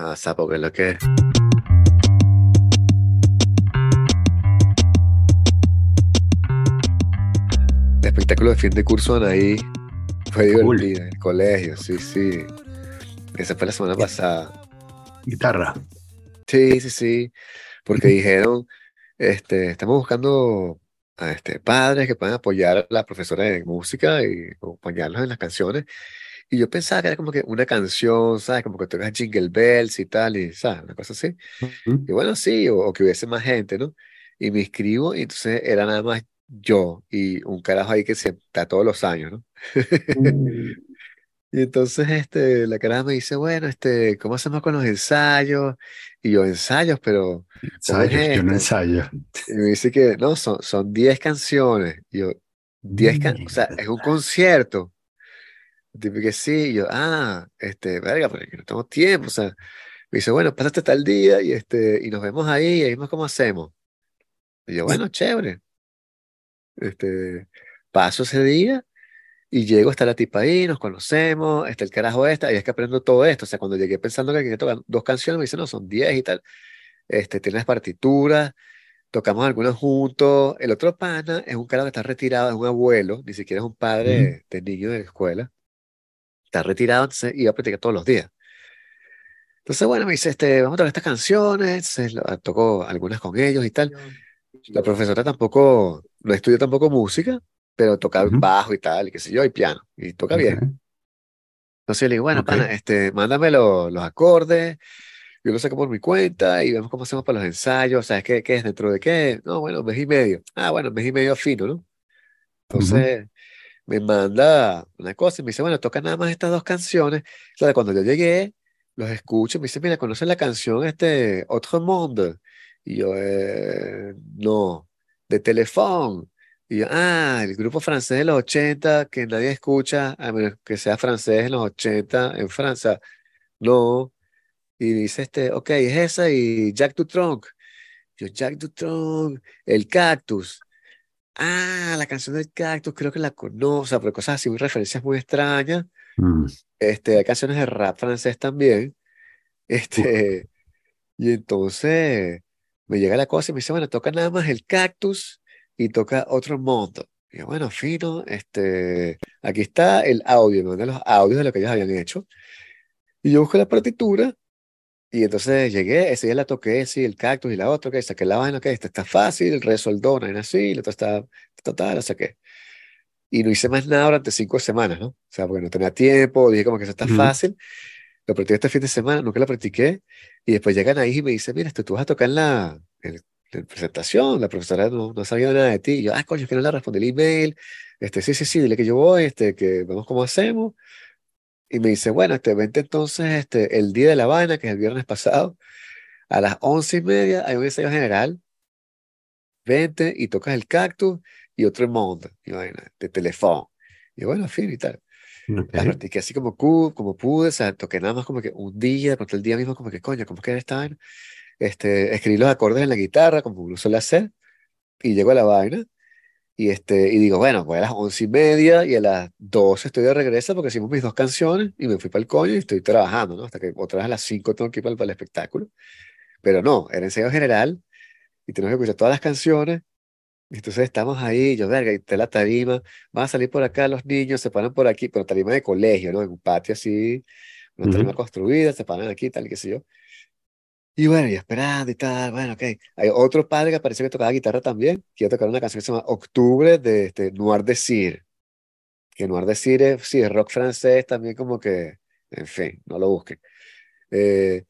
Ah, sapo, que es lo que es. El espectáculo de fin de curso Anaí fue Cool. divertido en el colegio, sí, sí. Esa fue la semana pasada. Guitarra. Sí, sí, sí. Porque dijeron, este, estamos buscando a este, padres que puedan apoyar a la profesora de música y acompañarlos en las canciones. Y yo pensaba que era como que una canción, ¿sabes? Como que tocas Jingle Bells y tal, y, ¿sabes? Una cosa así. Y bueno, sí, o, o que hubiese más gente, ¿no? Y me inscribo y entonces era nada más yo y un carajo ahí que se está todos los años, ¿no? Y entonces este, la caraja me dice, bueno, este, ¿cómo hacemos con los ensayos? Y yo, ensayos, pero ¿cómo es Ensayos, yo no ensayo. Y me dice que no, son, son 10 canciones. Y yo, 10 can- o sea, es un concierto. Tipo que sí, y yo, ah, este, verga, yo no tengo tiempo, o sea, me dice, bueno, pásate tal día y este, y nos vemos ahí y ahí vemos cómo hacemos. Y yo, bueno, chévere. Este, paso ese día y llego, está la tipa ahí, nos conocemos, está el carajo esta, y es que aprendo todo esto. O sea, cuando llegué pensando que quería tocar dos canciones, me dice, no, son 10 y tal. Este, tienes partituras, tocamos algunas juntos. El otro pana es un carajo que está retirado, es un abuelo, ni siquiera es un padre de niño de escuela. Está retirado, entonces iba a practicar todos los días. Entonces, bueno, me dice, este, vamos a tocar estas canciones, entonces lo- tocó algunas con ellos y tal. La profesora tampoco, no estudia tampoco música, pero toca Ujú. bajo y tal, y qué sé yo, y piano, y toca bien. Ok. Entonces yo le digo, bueno, Ok. pana, este, mándame lo- los acordes, yo los saco por mi cuenta y vemos cómo hacemos para los ensayos, ¿sabes qué, qué es? ¿Dentro de qué? No, bueno, mes y medio. Ah, bueno, mes y medio fino, ¿no? Entonces me manda una cosa y me dice, bueno, toca nada más estas dos canciones. Claro, cuando yo llegué, los escucho y me dice, mira, ¿conoces la canción este, Autre Monde? Y yo, "Eh, no, de Telefón. Y yo, ah, el grupo francés de los 80 que nadie escucha, a menos que sea francés en los 80 en Francia. No. Y dice este, ok, es esa y Jack Dutronc. Yo, Jack Dutronc, el cactus. Ah, la canción del cactus, creo que la conozco, o sea, pero cosas así, muy referencias muy extrañas. Mm. Este, hay canciones de rap francés también. Este, y entonces me llega la cosa y me dice, bueno, toca nada más el cactus y toca otro monto. Y yo, bueno, fino, este, aquí está el audio, me mandan los audios de lo que ellos habían hecho. Y yo busco la partitura y entonces llegué, ese día la toqué, sí, el cactus y la otra, que saqué la vaina, que esta está fácil, el re sol do, una vaina así, la otra está, total, la saqué. Y no hice más nada durante cinco semanas, ¿no? O sea, porque no tenía tiempo, dije como que eso está fácil. Lo practiqué este fin de semana, nunca lo practiqué. Y después llegan ahí y me dicen, mira, esto tú vas a tocar en la, en la presentación, la profesora no, no sabía nada de ti. Y yo, ah, coño, es que no le respondí el email. Este, sí, sí, sí, dile que yo voy, este, que vemos cómo hacemos. Y me dice, bueno, este, vente entonces este, el día de la vaina, que es el viernes pasado, a las once y media hay un ensayo general, vente y tocas el cactus y otro mundo, y vaina, de teléfono. Y bueno, fin y tal. Ok. Las practiqué así como, como pude, o sea, toqué nada más como que un día, de pronto el día mismo como que, coño, ¿cómo que era esta vaina? Este, escribí los acordes en la guitarra, como uno suele hacer, y llego a la vaina, y, este, y digo, bueno, voy a las once y media, y a las doce estoy de regreso porque hicimos mis dos canciones, y me fui para el coño y estoy trabajando, ¿no? Hasta que otra vez a las cinco tengo que ir para el, para el espectáculo. Pero no, era ensayo general, y tenemos que escuchar todas las canciones, y entonces estamos ahí, yo, verga, y está la tarima, van a salir por acá los niños, se paran por aquí, pero tarima de colegio, ¿no? En un patio así, una tarima Ujú. construida, se paran aquí, tal, qué sé yo. Y bueno, y esperando y tal, bueno, ok. Hay otro padre que parece que tocaba guitarra también, que iba a tocar una canción que se llama Octubre de este, Noir Désir, que Noir Désir es, sí, es rock francés también como que, en fin, no lo busquen. Eh,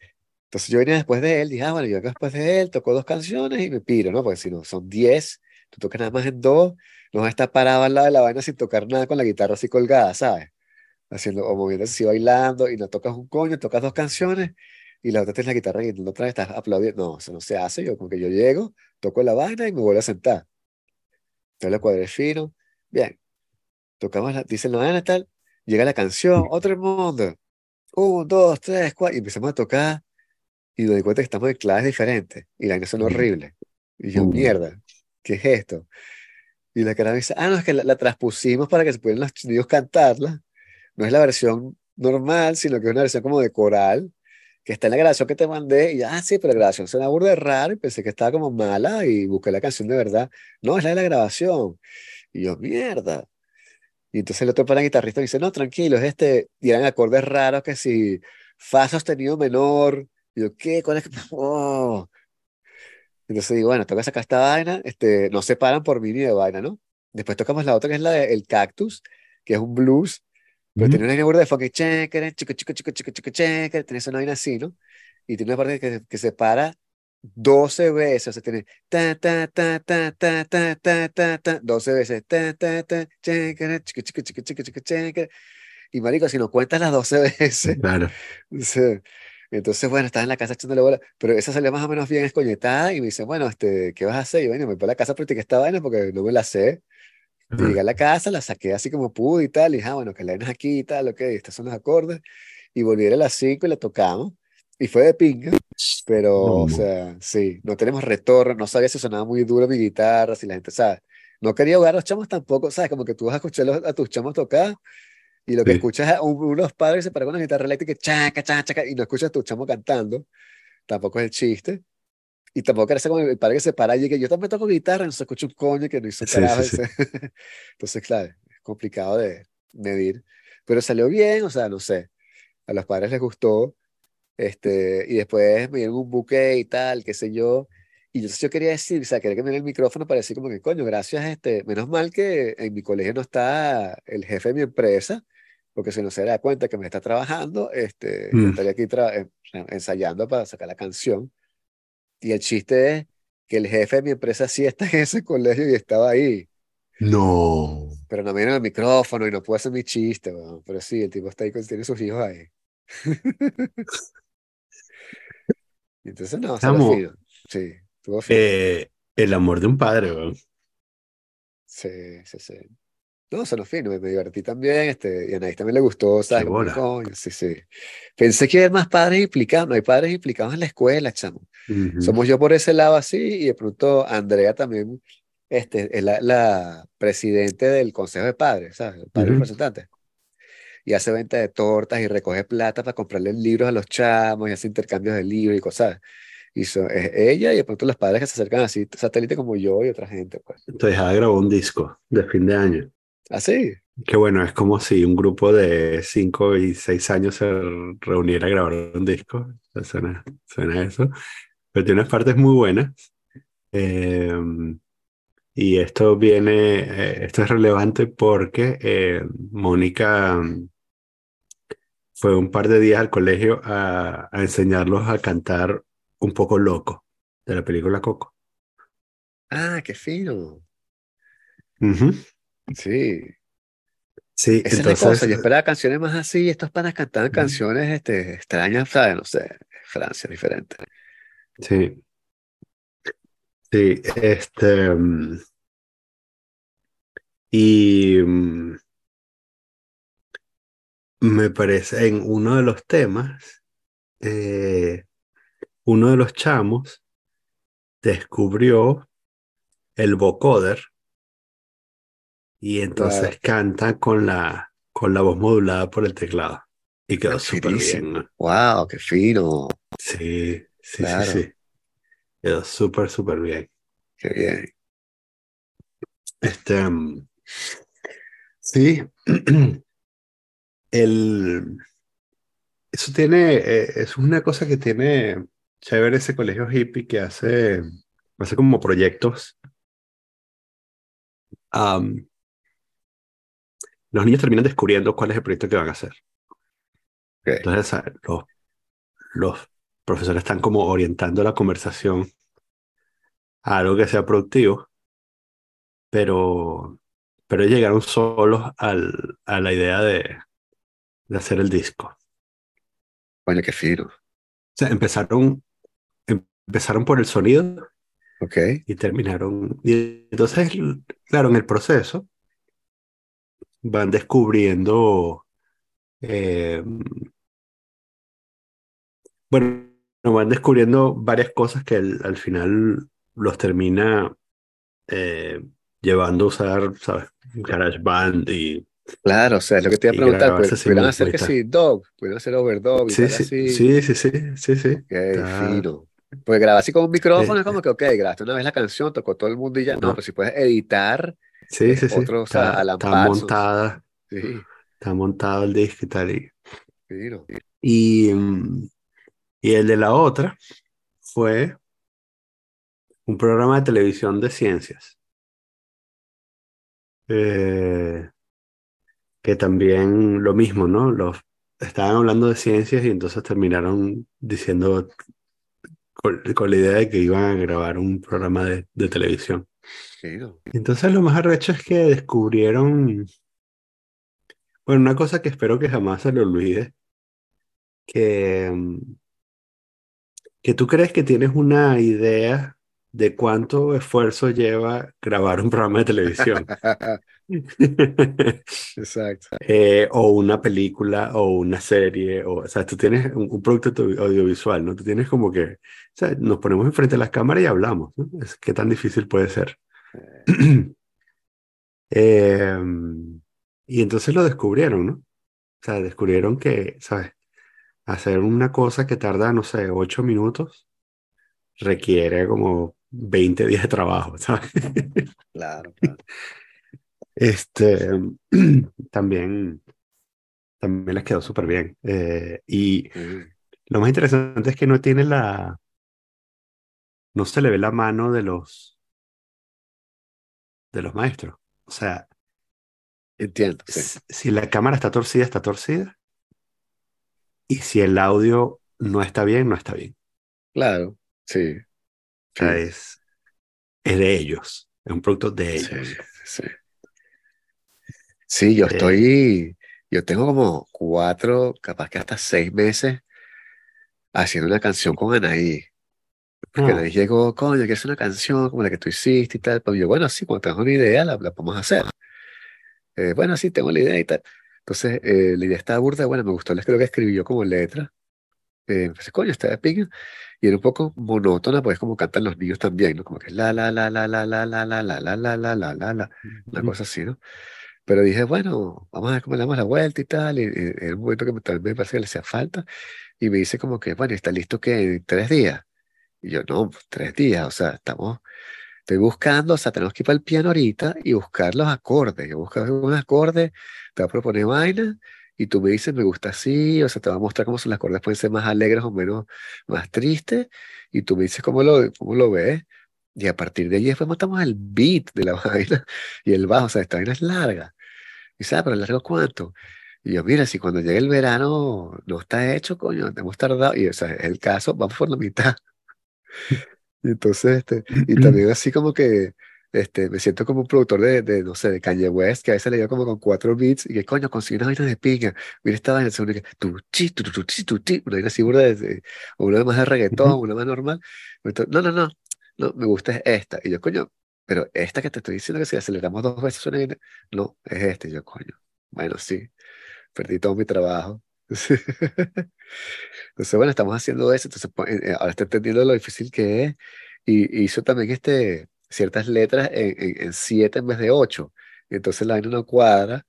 entonces yo venía después de él, dije, ah, bueno, yo vengo después de él, tocó dos canciones y me piro, ¿no? Porque si no, son diez, tú tocas nada más en dos, no vas a estar parado al lado de la vaina sin tocar nada con la guitarra así colgada, ¿sabes? Haciendo o moviéndose así bailando y no tocas un coño, tocas dos canciones y la otra tienes la guitarra y la otra estás aplaudiendo. No, eso no se hace. Yo como que yo llego, toco la vaina y me vuelvo a sentar. Entonces lo cuadré fino. Bien, tocamos, la, dicen la vaina tal, llega la canción, otro mundo. Un, dos, tres, cuatro, y empezamos a tocar y me doy cuenta que estamos en claves diferentes y la vaina son horribles. Y yo, mierda, ¿qué es esto? Y la cara me dice, ah, no, es que la, la transpusimos para que se pudieran los niños cantarla. No es la versión normal, sino que es una versión como de coral, que está en la grabación que te mandé, y ah, sí, pero la grabación suena burda de raro, y pensé que estaba como mala, y busqué la canción de verdad. No, es la de la grabación. Y yo, mierda. Y entonces el otro para guitarrista me dice, no, tranquilo, es este, y eran acordes raros que si fa sostenido menor, y yo, ¿qué? ¿Cuál es? Oh. Entonces digo, bueno, toca sacar esta vaina, este, no se paran por mí ni de vaina, ¿no? Después tocamos la otra que es la de El Cactus, que es un blues, pero tiene una línea burda de checker, chico, chico, chico, chico, chico, checker, tiene una vaina así, ¿no? Y tiene una parte que, que se para 12 veces, o sea, tiene ta, ta, ta, ta, ta, ta, ta, ta, ta, 12 veces, ta, ta, ta, checker, chico, chico, chico, chico, chico, checker. Y marico, si no cuentas las 12 veces, Claro. o sea, entonces, bueno, estaba en la casa echándole bola, pero esa salió más o menos bien escoñetada y me dice, bueno, este, ¿qué vas a hacer? Y bueno, me voy a la casa a practicar esta vaina porque no me la sé. Y llegué a la casa, la saqué así como pude y tal, y dije, ah, bueno, que la es aquí y tal, ok, estos son los acordes. Y volví a las 5 y la tocamos. Y fue de pinga, pero, o No. sea, sí, no tenemos retorno, no sabía si sonaba muy duro mi guitarra, si la gente, ¿sabes? No quería ahogar a los chamos tampoco, ¿sabes? Como que tú vas a escuchar a tus chamos tocar y lo que Sí. escuchas es a un- unos padres se paran con una guitarra eléctrica, chaca, chaca, chaca, y no escuchas a tu chamo cantando, tampoco es el chiste. Y tampoco era como el padre que se para y que yo también toco guitarra, no se escucha un coño que no hizo Sí, carajo. sí, sí. Entonces, claro, es complicado de medir. Pero salió bien, o sea, no sé. A los padres les gustó. Este, y después me dieron un buque y tal, qué sé yo. Y entonces yo quería decir, o sea, quería que me diera el micrófono para decir como que, coño, gracias, este, menos mal que en mi colegio no está el jefe de mi empresa, porque si no se da cuenta que me está trabajando, este, yo Mm. estaría aquí tra- eh, ensayando para sacar la canción. Y el chiste es que el jefe de mi empresa sí está en ese colegio y estaba ahí, No. pero no me dieron el micrófono y no puedo hacer mi chiste, weón. Pero sí, el tipo está ahí, tiene sus hijos ahí. Entonces, no, Chamo, fino. Sí, estuvo fino. eh, el amor de un padre, weón. Sí, sí, sí. No, sonó fino, me, me divertí también, este, y a Anaís también le gustó, ¿sabes? Qué bola. coño, sí, sí. Pensé que iba a haber más padres implicados, no hay padres implicados en la escuela, chamo. Ujú. Somos yo por ese lado así, y de pronto Andrea también, este, es la, la presidente del Consejo de Padres, ¿sabes? El padre Ujú. representante. Y hace venta de tortas y recoge plata para comprarle libros a los chamos y hace intercambios de libros y cosas. Y so- es ella y de pronto los padres que se acercan así, satélite como yo y otra gente, pues. Hija grabó un disco de fin de año. Así. Que bueno, es como si un grupo de 5 y 6 años se reuniera a grabar un disco. Suena, suena eso. Pero tiene unas partes muy buenas. Eh, y esto viene, eh, esto es relevante porque eh, Mónica mm, fue un par de días al colegio a, a enseñarlos a cantar un poco loco de la película Coco. Ah, qué fino. Ujú. Sí. Sí, Esa es la cosa. entonces, Yo esperaba canciones más así y estos panas cantaban canciones este, extrañas, ¿sabes? No sé. Francia, diferente. sí, sí, este, mm, y mm, me parece en uno de los temas, eh, uno de los chamos descubrió el vocoder y entonces Claro. canta con la, con la voz modulada por el teclado y quedó súper bien. Wow, qué fino. Sí, sí, sí, Claro. sí. Quedó súper, súper bien. Qué bien. Este, mm, sí, el, eso tiene, eh, es una cosa que tiene chévere ese colegio hippie que hace, hace como proyectos. Los niños terminan descubriendo cuál es el proyecto que van a hacer. Ok. Entonces, los, los profesores están como orientando la conversación a algo que sea productivo, pero, pero llegaron solos al, a la idea de, de hacer el disco. Coño, qué fino. O sea, empezaron, em- empezaron por el sonido Ok. y terminaron. Y entonces, claro, en el proceso van descubriendo, eh, bueno, van descubriendo varias cosas que al, al final los termina eh, llevando a usar, ¿sabes? GarageBand y Claro, o sea, es lo que te iba a y preguntar, pues, pudieran hacer que sí, dog, pudieran hacer overdub y Sí, tal sí, así. sí, sí, sí, sí, sí. Ok, fino. Porque grabar así con un micrófono es eh, como que, ok, grabaste una vez la canción, tocó todo el mundo y ya. No, no, pero si puedes editar, sí, sí, sí. Está, está montada, Sí, está montado el disco y tal. Y, y, mm, y el de la otra fue un programa de televisión de ciencias. eh, que también lo mismo, ¿no? Los, estaban hablando de ciencias y entonces terminaron diciendo con, con la idea de que iban a grabar un programa de, de televisión. Entonces lo más arrecho es que descubrieron, bueno, una cosa que espero que jamás se le olvide, que, mm, que tú crees que tienes una idea de cuánto esfuerzo lleva grabar un programa de televisión. Exacto. Eh, o una película o una serie, o, o sea, tú tienes un, un producto audio- audiovisual, ¿no? Tú tienes como que, o sea, nos ponemos enfrente de las cámaras y hablamos, ¿no? Es, ¿qué tan difícil puede ser? Eh, y entonces lo descubrieron, ¿no? O sea, descubrieron que, ¿sabes? Hacer una cosa que tarda, no sé, ocho minutos requiere como 20 días de trabajo, ¿sabes? Claro, claro. Este, también, también les quedó súper bien. Eh, y Sí. lo más interesante es que no tiene la, no se le ve la mano de los, de los maestros. O sea, Entiendo, sí. si la cámara está torcida, está torcida. Y si el audio no está bien, no está bien. Claro, sí. O sea, es, es de ellos. Es un producto de ellos. sí. Sí, yo Eh, estoy, yo tengo como cuatro, capaz que hasta seis meses haciendo una canción con Anaí. Porque ah, Anaí llegó, coño, que es una canción como la que tú hiciste y tal. Pero yo, bueno, sí, cuando tengas una idea, la, la podemos hacer. Eh, bueno, sí, tengo la idea y tal. Entonces, eh, la idea estaba burda, bueno, me gustó lo que escribió como letra. Eh, empecé, coño, está de pinga. Y era un poco monótona, pues como cantan los niños también, ¿no? Como que la, la, la, la, la, la, la, la, la, la, la, la, la, la, la, una cosa así, ¿no? Pero dije, bueno, vamos a ver cómo le damos la vuelta y tal. Y, y era un momento que me, también me parece que le hacía falta. Y me dice como que, bueno, ¿está listo que en tres días? Y yo, no, pues, tres días, o sea, estamos, estoy buscando, o sea, tenemos que ir para el piano ahorita y buscar los acordes. Yo busco un acorde, te voy a proponer vaina y tú me dices, me gusta así, o sea, te voy a mostrar cómo son los acordes, pueden ser más alegres o menos, más tristes, y tú me dices cómo lo, cómo lo ves. Y a partir de ahí después montamos el beat de la vaina y el bajo, o sea, esta vaina es larga. Y sabes, pero largo cuánto. Y yo, mira, si cuando llegue el verano no está hecho, coño, hemos tardado. Y o sea, es el caso, vamos por la mitad. Y entonces, este, y también así como que este, me siento como un productor de, de, no sé, de Kanye West, que a veces le digo como con cuatro beats y que coño, consigue una vaina de pinga. Mira esta vaina, según que tu chi, tu, tu, chi, tu, chi, una vaina así burda de, de- una más de reggaetón, una más normal. Entonces, no, no, no, no, me gusta es esta. Y yo, coño, pero esta que te estoy diciendo que si aceleramos dos veces suena bien, no, es este. Y yo, coño, bueno, sí, perdí todo mi trabajo. Entonces, bueno, estamos haciendo eso, entonces pues, eh, ahora está entendiendo lo difícil que es. Y hizo también este, ciertas letras en, en, en siete en vez de ocho. Entonces la vaina no cuadra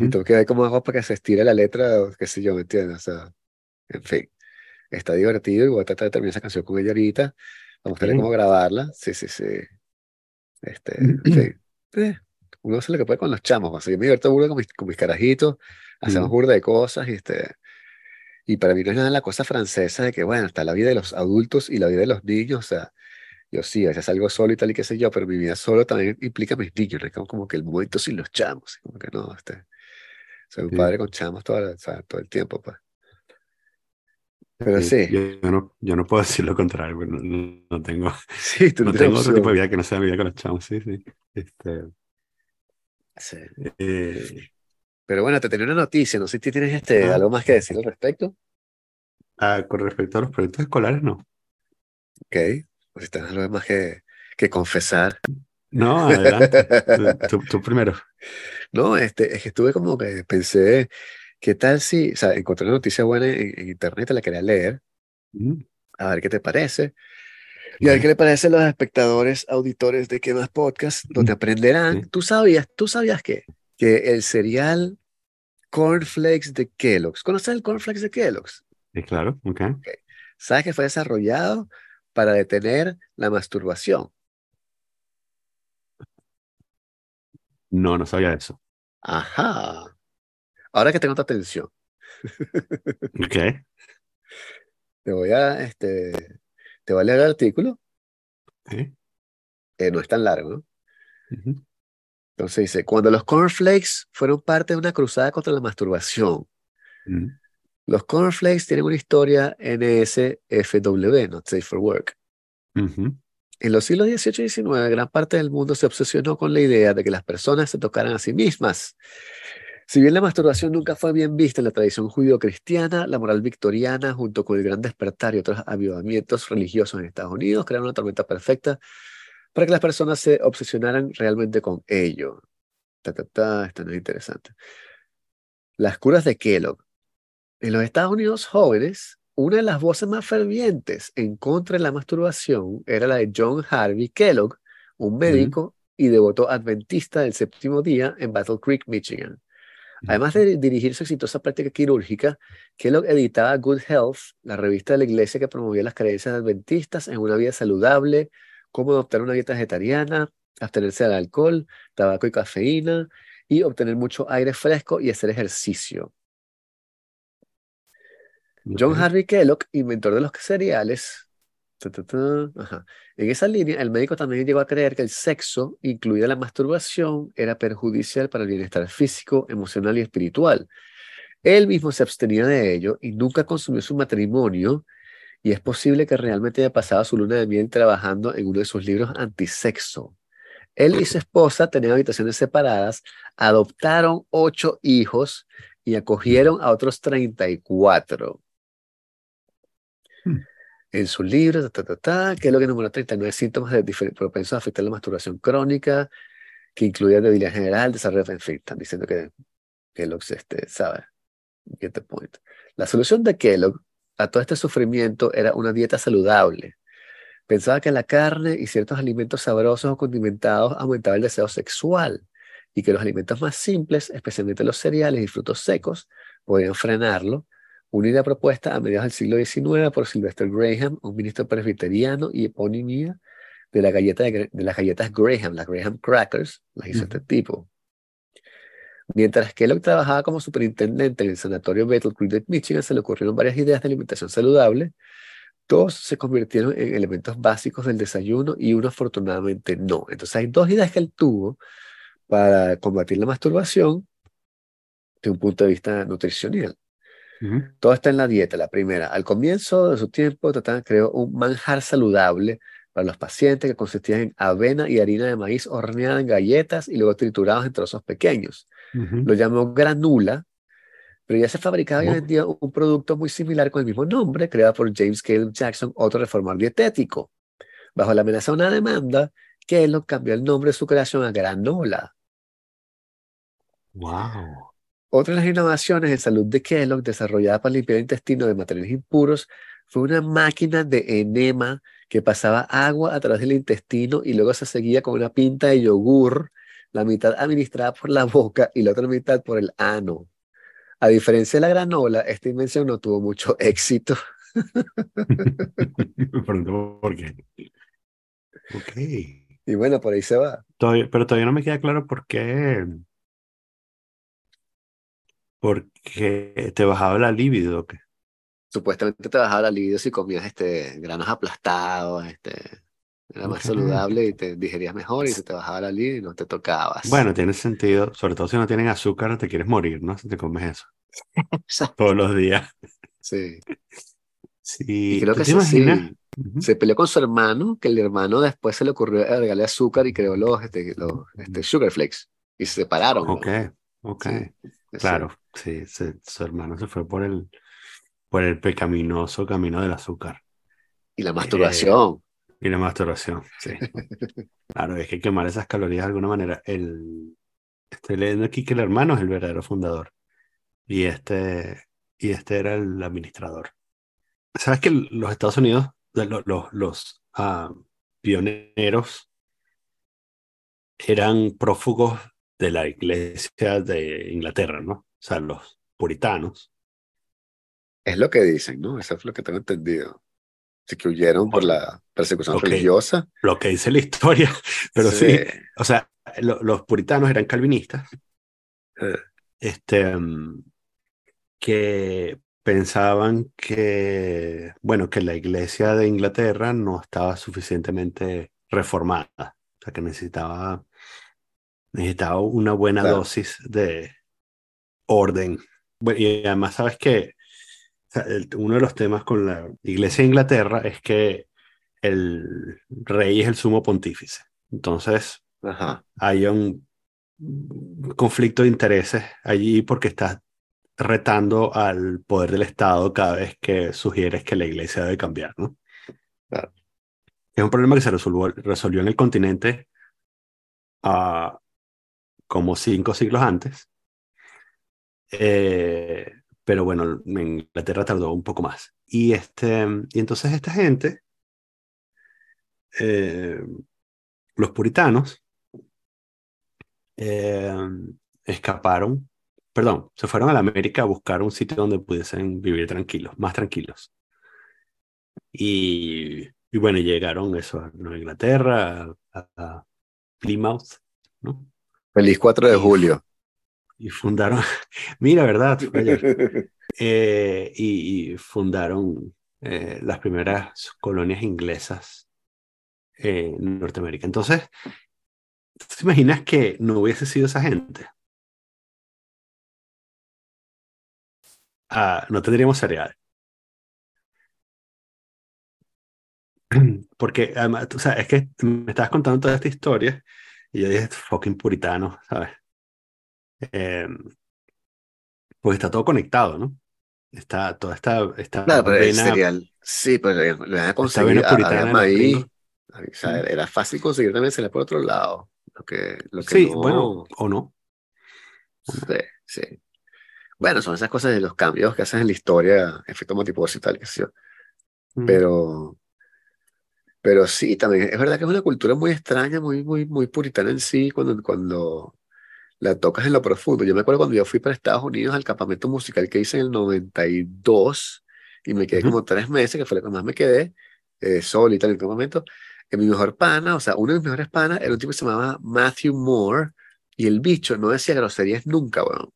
y Ujú, tengo que ver cómo hago para que se estire la letra, o qué sé yo, ¿me entiendes? O sea, en fin, está divertido y voy a tratar de terminar esa canción con ella ahorita. Me gustaría cómo Bien. grabarla. Sí, sí, sí. Este, fin. Eh, uno hace lo que puede con los chamos. Sea, yo me divierto burda con mis, con mis carajitos, hacemos Mm, burda de cosas y este. Y para mí no es nada la cosa francesa de que, bueno, está la vida de los adultos y la vida de los niños. O sea, yo sí, a veces salgo solo y tal y qué sé yo, pero mi vida solo también implica a mis niños. ¿no? Como, como que el momento sin los chamos. Como que no, este, soy un sí, padre con chamos todo, o sea, todo el tiempo, pues. Pero sí. sí, Yo, yo no, yo no puedo decir lo contrario, no, no- no tengo, sí, tú no tengo otro tipo de vida que no sea mi vida con los chavos, sí, sí. Este, Sí. eh, Pero bueno, te tenía una noticia, no sé si tienes este, algo más que decir al respecto. ah, con respecto a los proyectos escolares, no. Ok, o si tienes algo más que, que confesar. No, adelante. Tú, tú primero. No, este, es que estuve como que pensé, ¿qué tal si, o sea, encontré una noticia buena en, en internet, te la quería leer, Mm, a ver qué te parece. Y a ver qué le parece a los espectadores, auditores de qué más podcast, donde Mm, aprenderán. ¿Tú sabías, tú sabías qué? que el cereal Cornflakes de Kellogg's. ¿Conoces el Cornflakes de Kellogg's? Sí, claro, ok. ¿Sabes que fue desarrollado para detener la masturbación? No, no sabía eso. Ajá. Ahora que tengo tu atención, Ok. te voy a, este, te voy a leer el artículo. Eh, no es tan largo, ¿no? Ujú. Entonces dice, cuando los cornflakes fueron parte de una cruzada contra la masturbación, Mm. los cornflakes tienen una historia NSFW, Not Safe for Work. Ujú. En los siglos XVIII y XIX, gran parte del mundo se obsesionó con la idea de que las personas se tocaran a sí mismas. Si bien la masturbación nunca fue bien vista en la tradición judío-cristiana, la moral victoriana, junto con el gran despertar y otros avivamientos religiosos en Estados Unidos, crearon una tormenta perfecta para que las personas se obsesionaran realmente con ello. Ta, ta, ta, esto no es interesante. Las curas de Kellogg. En los Estados Unidos jóvenes, una de las voces más fervientes en contra de la masturbación era la de John Harvey Kellogg, un médico y devoto adventista del séptimo día en Battle Creek, Michigan. Además de dirigir su exitosa práctica quirúrgica, Kellogg editaba Good Health, la revista de la iglesia que promovía las creencias adventistas en una vida saludable, cómo adoptar una dieta vegetariana, abstenerse del alcohol, tabaco y cafeína, y obtener mucho aire fresco y hacer ejercicio. John Ok. Harvey Kellogg, inventor de los cereales. En esa línea, el médico también llegó a creer que el sexo, incluida la masturbación, era perjudicial para el bienestar físico, emocional y espiritual. Él mismo se abstenía de ello y nunca consumió su matrimonio, y es posible que realmente haya pasado su luna de miel trabajando en uno de sus libros antisexo. Él y su esposa tenían habitaciones separadas, adoptaron ocho hijos y acogieron a otros 34. Hmm. En su libro, ta, ta, ta, que es lo que enumeró 39 síntomas de propensos a afectar la masturbación crónica, que incluía debilidad general, desarrollo, en fin, están diciendo que Kellogg, este, sabe, get the point. La solución de Kellogg a todo este sufrimiento era una dieta saludable. Pensaba que la carne y ciertos alimentos sabrosos o condimentados aumentaban el deseo sexual y que los alimentos más simples, especialmente los cereales y frutos secos, podían frenarlo. Una idea propuesta a mediados del siglo XIX por Sylvester Graham, un ministro presbiteriano y eponimia de, la galleta de, de las galletas Graham, las Graham Crackers, las hizo este tipo. Mientras Kellogg trabajaba como superintendente en el sanatorio Battle Creek de Michigan, se le ocurrieron varias ideas de alimentación saludable. Dos se convirtieron en elementos básicos del desayuno y uno afortunadamente no. Entonces hay dos ideas que él tuvo para combatir la masturbación de un punto de vista nutricional. Todo está en la dieta. La primera, al comienzo de su tiempo, trataban, creó un manjar saludable para los pacientes que consistía en avena y harina de maíz horneada en galletas y luego triturados en trozos pequeños. Lo llamó granula, pero ya se fabricaba y Oh. vendía un producto muy similar con el mismo nombre, creado por James Caleb Jackson, otro reformador dietético. Bajo la amenaza de una demanda, Kellogg cambió el nombre de su creación a granola. Wow. Otra de las innovaciones en salud de Kellogg, desarrollada para limpiar el intestino de materiales impuros, fue una máquina de enema que pasaba agua a través del intestino y luego se seguía con una pinta de yogur, la mitad administrada por la boca y la otra mitad por el ano. A diferencia de la granola, esta invención no tuvo mucho éxito. Me pregunto por qué. Ok. Y bueno, por ahí se va. Todavía- pero todavía no me queda claro por qué. Porque te bajaba la libido. ¿o qué? Supuestamente te bajaba la libido si comías este, granos aplastados, este, era más Ok. saludable y te digerías mejor y se te bajaba la libido y no te tocabas. Bueno, tiene sentido, sobre todo si no tienen azúcar, te quieres morir, ¿no? Si te comes eso todos los días. Sí. Sí, Y creo ¿tú que te sí, se peleó con su hermano, que el hermano después se le ocurrió agregarle azúcar y creó los, este, los este, Sugar Flakes. Y se separaron. Ok, ok. Sí, Claro, sí, se- su hermano se fue por el, por el pecaminoso camino del azúcar Y la masturbación. y la masturbación, sí. Claro, es que quemar esas calorías de alguna manera. El, estoy leyendo aquí que el hermano es el verdadero fundador y este, y este era el administrador. ¿Sabes que los Estados Unidos, de lo- los, los, ah, pioneros eran prófugos de la iglesia de Inglaterra, ¿no? O sea, los puritanos. Es lo que dicen, ¿no? Eso es lo que tengo entendido. Así que huyeron por la persecución religiosa. Lo que dice la historia, pero sí, Sí. o sea, lo- los puritanos eran calvinistas, Eh, este, mm, que pensaban que, bueno, que la iglesia de Inglaterra no estaba suficientemente reformada, o sea, que necesitaba, necesitaba una buena Claro. dosis de orden. Bueno, y además, sabes que uno de los temas con la iglesia de Inglaterra es que el rey es el sumo pontífice. Entonces, Ajá. hay un conflicto de intereses allí porque estás retando al poder del Estado cada vez que sugieres que la iglesia debe cambiar, ¿no? Claro. Es un problema que se resolvió, resolvió en el continente ah, como cinco siglos antes. Eh, pero bueno, en Inglaterra tardó un poco más. Y, este, y entonces esta gente, eh, los puritanos, eh, escaparon, perdón, se fueron a la América a buscar un sitio donde pudiesen vivir tranquilos, más tranquilos. Y, y bueno, llegaron eso a Nueva Inglaterra, a, a Plymouth, ¿no? Feliz 4 de Y- julio. Y fundaron, mira, ¿verdad? Fue ayer. Eh, y, y fundaron eh, las primeras colonias inglesas eh, en Norteamérica. Entonces, ¿te imaginas que no hubiese sido esa gente? Ah, no tendríamos cereal. Porque además, tú sabes, es que me estabas contando toda esta historia y yo dije, fucking puritano, ¿sabes? Eh, pues está todo conectado, ¿no? Está toda esta, esta Claro, pero el vena- cereal, sí, pero le, le van a esta conseguir, vena a- puritana había de los maíz, gringos. o sea, era fácil conseguir también cereal por otro lado. Lo que, lo que Sí, no- bueno, o no. Sí, sí. Bueno, son esas cosas de los cambios que hacen en la historia, efecto mariposa y tal, que sé yo. Mm. Pero, pero sí, también es verdad que es una cultura muy extraña, muy, muy, muy puritana en sí, cuando, cuando la tocas en lo profundo. Yo me acuerdo cuando yo fui para Estados Unidos al campamento musical que hice en el 92 y me quedé Ujú. como tres meses, que fue lo que más me quedé, eh, solo y tal en el campamento. En mi mejor pana, o sea, uno de mis mejores panas era un tipo que se llamaba Matthew Moore y el bicho no decía groserías nunca, weón.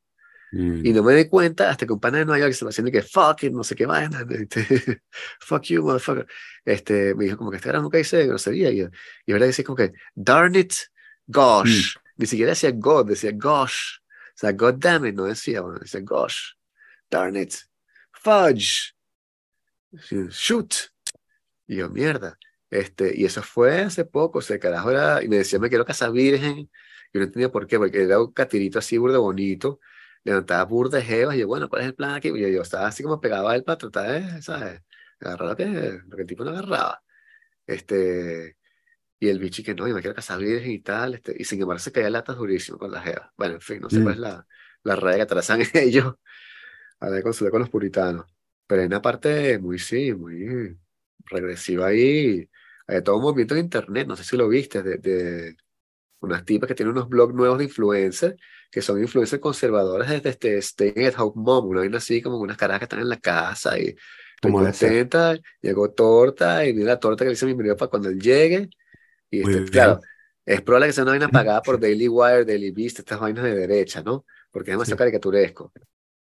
Mm. Y no me di cuenta hasta que un pana de Nueva York se va haciendo que fuck it, no sé qué vaina, este, fuck you, motherfucker. Este, me dijo como que este era nunca dice grosería. Y, y verdad que decía como que darn it, gosh. Ni siquiera decía God, decía gosh. O sea, god damn it, no decía, bueno, decía gosh. Darn it, fudge, shoot. Y yo, mierda. Este, y eso fue hace poco, o sea, carajo era, y me decía, me quiero casar virgen. Yo no entendía por qué, porque era un catirito así, burda bonito levantaba burda jevas y yo, bueno, ¿cuál es el plan aquí? Y yo, estaba así como pegado a él para tratar de, ¿sabes? Agarrar lo que, lo que el tipo no agarraba. Este, y el bicho que no, yo me quiero casar virgen y tal, este, y sin embargo se caía latas durísimo con las jevas. Bueno, en fin, no sé Mm. cuál es la, la raya que atrasan ellos a la consulta con los puritanos. Pero hay una parte muy, sí, muy regresiva ahí. Hay todo un movimiento en internet, no sé si lo viste, de, de unas tipas que tienen unos blogs nuevos de influencers, que son influencers conservadores desde este Stay at Home Mom, una vaina así como unas caras que están en la casa y ser. contenta, llegó torta y mira la torta que le hice mi marido para cuando él llegue. Y este, claro, es probable que sea una vaina pagada por Daily Wire, Daily Beast, estas vainas de derecha, ¿no? Porque es demasiado Sí. caricaturesco.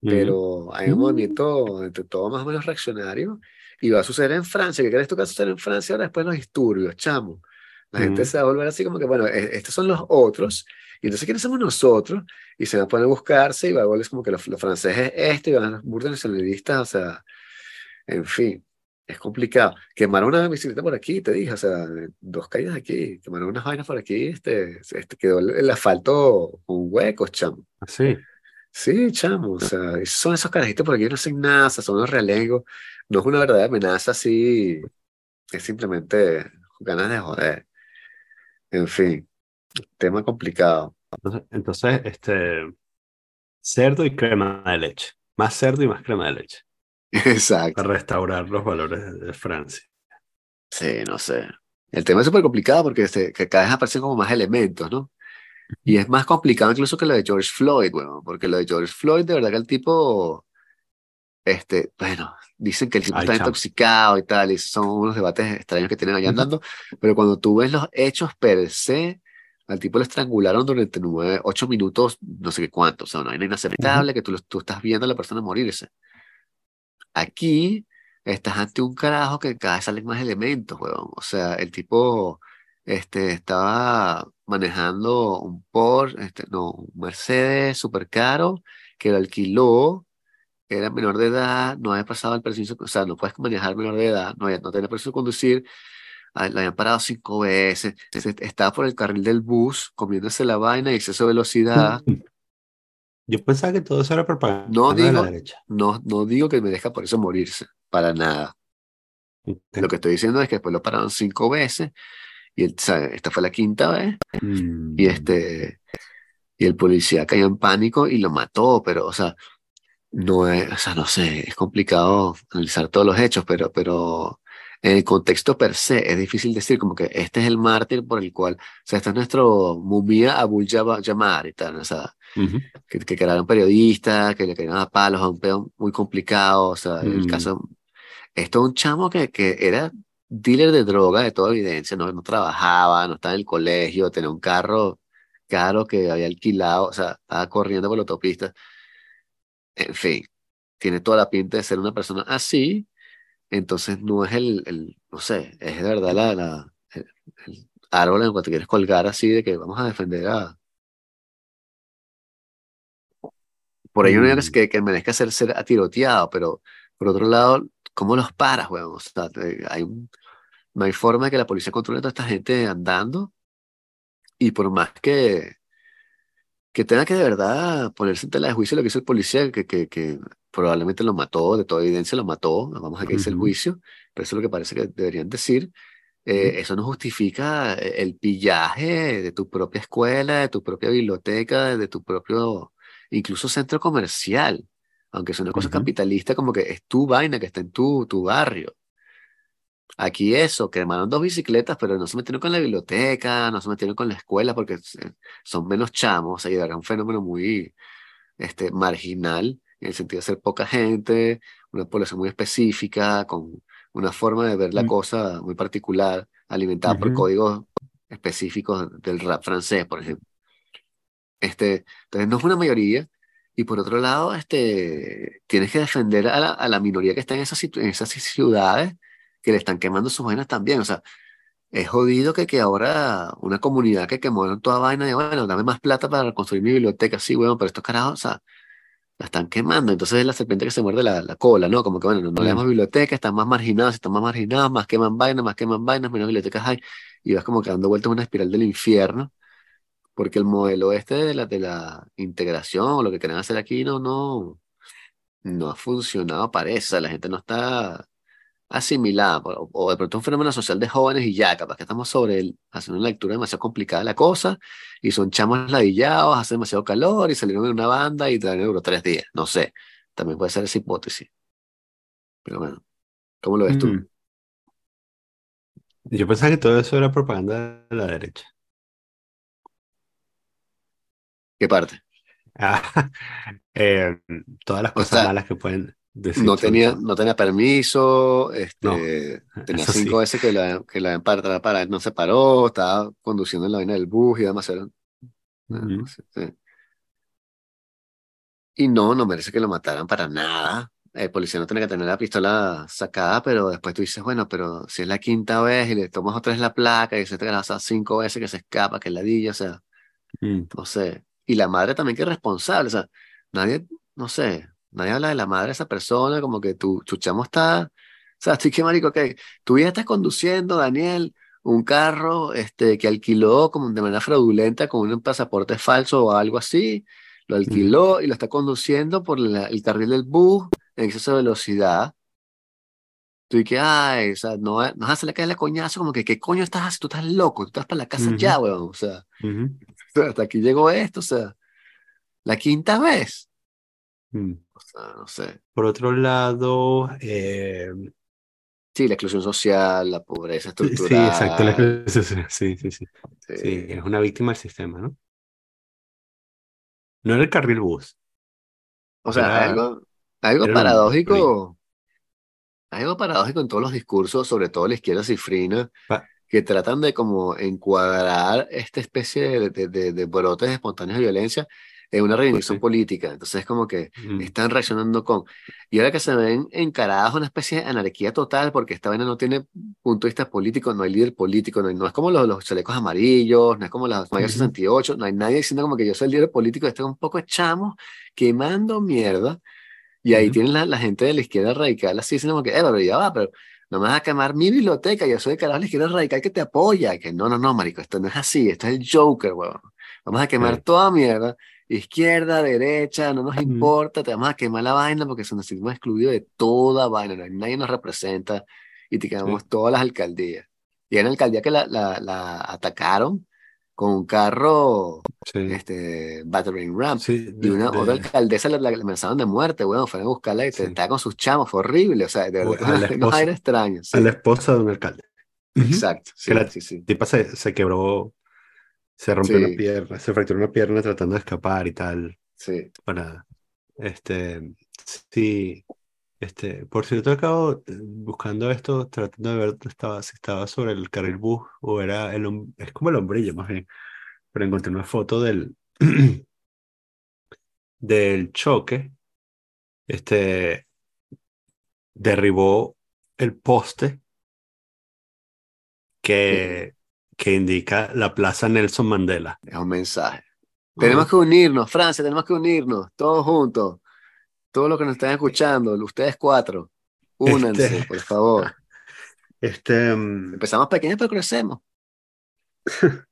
Pero hay un movimiento entre todo más o menos reaccionario y va a suceder en Francia. ¿Qué crees tú que va a suceder en Francia ahora después de los disturbios, chamo? La gente Mm. se va a volver así como que, bueno, e- estos son los otros, y entonces ¿quiénes somos nosotros? Y se van a poner a buscarse y va a volver como que los, los franceses este y van a los burdos nacionalistas, o sea, en fin, es complicado. Quemaron una bicicleta por aquí, te dije, o sea, dos caídas aquí, quemaron unas vainas por aquí, este, este quedó el, el asfalto con huecos, chamo. Así. Sí, chamo, o sea, son esos carajitos por aquí no hacen nada, son unos realengos, no es una verdadera amenaza así, es simplemente ganas de joder. En fin, tema complicado. Entonces, entonces, este, cerdo y crema de leche. Más cerdo y más crema de leche. Exacto. Para restaurar los valores de, Francia. Sí, no sé. El tema es súper complicado porque se- que cada vez aparecen como más elementos, ¿no? Y es más complicado incluso que lo de George Floyd, bueno, porque lo de George Floyd, de verdad que el tipo, este, bueno, dicen que el tipo Ay, está intoxicado y tal, y son unos debates extraños que tienen allá andando, pero cuando tú ves los hechos per se, al tipo lo estrangularon durante nueve, ocho minutos, no sé qué cuánto, o sea, no hay inaceptable que tú, tú estás viendo a la persona morirse. Aquí estás ante un carajo que cada vez salen más elementos, weón. O sea, el tipo este, estaba manejando un Porsche, este, no, un Mercedes súper caro, que lo alquiló, era menor de edad, no había pasado el permiso, o sea, no puedes manejar menor de edad, no, no tenía permiso de conducir, ah, lo habían parado cinco veces, estaba por el carril del bus, comiéndose la vaina y exceso de velocidad. Mm. Yo pensaba que todo eso era propaganda No de la digo, derecha. no, no digo que me deja por eso morirse, para nada. Lo que estoy diciendo es que después lo pararon cinco veces y esta fue la quinta vez Mm. y este y el policía cayó en pánico y lo mató, pero o sea, no es, o sea, no sé, es complicado analizar todos los hechos, pero pero en el contexto per se es difícil decir como que este es el mártir por el cual, o sea, este es nuestro mumia Jaba- Yamar y tal, o sea, Ujú. que, que crearon periodistas, que le cayeron a palos a un peón muy complicado, o sea, el Mm. caso esto es un chamo que, que era dealer de droga de toda evidencia, no, no trabajaba, no estaba en el colegio, tenía un carro caro que había alquilado, o sea, estaba corriendo por la autopista. En fin, tiene toda la pinta de ser una persona así, entonces no es el, el no sé, es de verdad la, la, el, el árbol en el cual te quieres colgar así de que vamos a defender a... Por ello no digo que, Mm. que, que merezca ser, ser atiroteado, pero por otro lado, ¿cómo los paras, weón? O sea, hay no hay forma de que la policía controle a toda esta gente andando y por más que, que tenga que de verdad ponerse en tela de juicio lo que hizo el policía, que, que, que probablemente lo mató, de toda evidencia lo mató, vamos a que dice el Ujú. juicio, pero eso es lo que parece que deberían decir. eh, eso no justifica el pillaje de tu propia escuela, de tu propia biblioteca, de tu propio, incluso centro comercial, aunque es una cosa capitalista, como que es tu vaina que está en tu, tu barrio. Aquí eso, quemaron dos bicicletas, pero no se metieron con la biblioteca, no se metieron con la escuela porque eh, son menos chamos, y era un fenómeno muy este, marginal, en el sentido de ser poca gente, una población muy específica, con una forma de ver la Mm. cosa muy particular, alimentada por códigos específicos del rap francés, por ejemplo. Este, entonces no es una mayoría. Y por otro lado, este, tienes que defender a la, a la minoría que está en esas, en esas ciudades que le están quemando sus vainas también. O sea, es jodido que, que ahora una comunidad que quemaron toda vaina de, bueno, dame más plata para reconstruir mi biblioteca. Sí, bueno, pero estos carajos, o sea, la están quemando. Entonces es la serpiente que se muerde la, la cola, ¿no? Como que, bueno, no, no le damos biblioteca, están más marginados, están más marginados, más queman vainas, más queman vainas, menos bibliotecas hay. Y vas como que dando vueltas en una espiral del infierno porque el modelo este de la, de la integración o lo que quieren hacer aquí no, no, no ha funcionado, parece. La gente no está asimilada, o, de pronto un fenómeno social de jóvenes y ya, capaz que estamos sobre el, haciendo una lectura demasiado complicada de la cosa, y son chamos ladillados, hace demasiado calor, y salieron en una banda y también duró tres días. No sé, también puede ser esa hipótesis. Pero bueno, ¿cómo lo ves tú? Mm. Yo pensaba que todo eso era propaganda de la derecha. ¿Qué parte? Ah, eh, todas las O cosas sea, malas que pueden decir no tenía, no tenía permiso, No, este, tenía cinco sí. veces que la, que la para, para, no se paró, estaba conduciendo en la vaina del bus y demás. era- sí. Y no, no merece que lo mataran para nada. El policía no tiene que tener la pistola sacada, pero después tú dices, bueno, pero si es la quinta vez y le tomas otra vez la placa y se te grasa cinco veces que se escapa, que es ladilla, o sea, Mm. no sé. Y la madre también que es responsable, o sea, nadie, no sé, nadie habla de la madre de esa persona, como que tu, tu chamo está, o sea, estoy que marico, que tú ya estás conduciendo, Daniel, un carro este, que alquiló como de manera fraudulenta con un pasaporte falso o algo así, lo alquiló y lo está conduciendo por la- el carril del bus en exceso de velocidad. Tú y que, ay, o sea, no, no vas a hacerle caer la coñazo, como que, ¿qué coño estás haciendo? Tú estás loco, tú estás para la casa Ujú. ya, weón, o sea, Ujú. Hasta aquí llegó esto, o sea, la quinta vez. Mm. O sea, no sé. Por otro lado, eh, Sí, la exclusión social, la pobreza sí, exacto, la estructural. sí, sí, sí, sí, sí. sí, es una víctima del sistema, ¿no? No era el carril bus. O sea, Era- algo, algo un paradójico, algo paradójico en todos los discursos, sobre todo la izquierda cifrina, Pa- que tratan de como encuadrar esta especie de, de, de- de brotes espontáneos de violencia en una reivindicación sí. política. Entonces es como que Mm, están reaccionando con... Y ahora que se ven encarados una especie de anarquía total, porque esta vaina no tiene punto de vista político, no hay líder político, no, hay- no es como los, los chalecos amarillos, no es como las mayo Ujú. 68, no hay nadie diciendo como que yo soy el líder político, este es un poco de chamos quemando mierda. Y ahí tienen la, la gente de la izquierda radical así diciendo como que, eh, pero ya va, pero no me vas a quemar mi biblioteca, yo soy el carajo de la izquierda radical que te apoya. Que no, no, no, marico, esto no es así, esto es el Joker, weón. Vamos a quemar Sí. toda mierda, izquierda, derecha, no nos importa, te vamos a quemar la vaina porque nos sentimos excluidos de toda vaina, nadie nos representa y te quemamos todas las alcaldías. Y era una alcaldía que la, la, la atacaron con un carro, sí. este, battering ram. Sí, Y de- una de- otra alcaldesa la, la amenazaron de muerte, weón, fueron a buscarla y Sí. estaba con sus chamos, fue horrible, o sea, de verdad, unos aires extraños. a la esposa de un alcalde. Exacto, sí, Que la tipa se, se quebró, se rompió una pierna, se fracturó una pierna tratando de escapar y tal. sí. Para, este, sí, este, por cierto, acabo eh, buscando esto, tratando de ver estaba, si estaba sobre el carril bus o era el, es como el hombrillo más bien, pero encontré una foto del, del choque, este, derribó el poste que, que indica la Plaza Nelson Mandela. Es un mensaje. Tenemos que unirnos, Francia, tenemos que unirnos, todos juntos. Todos los que nos están escuchando, ustedes cuatro, únanse, Este- por favor. Este, mm, Empezamos pequeños, pero crecemos.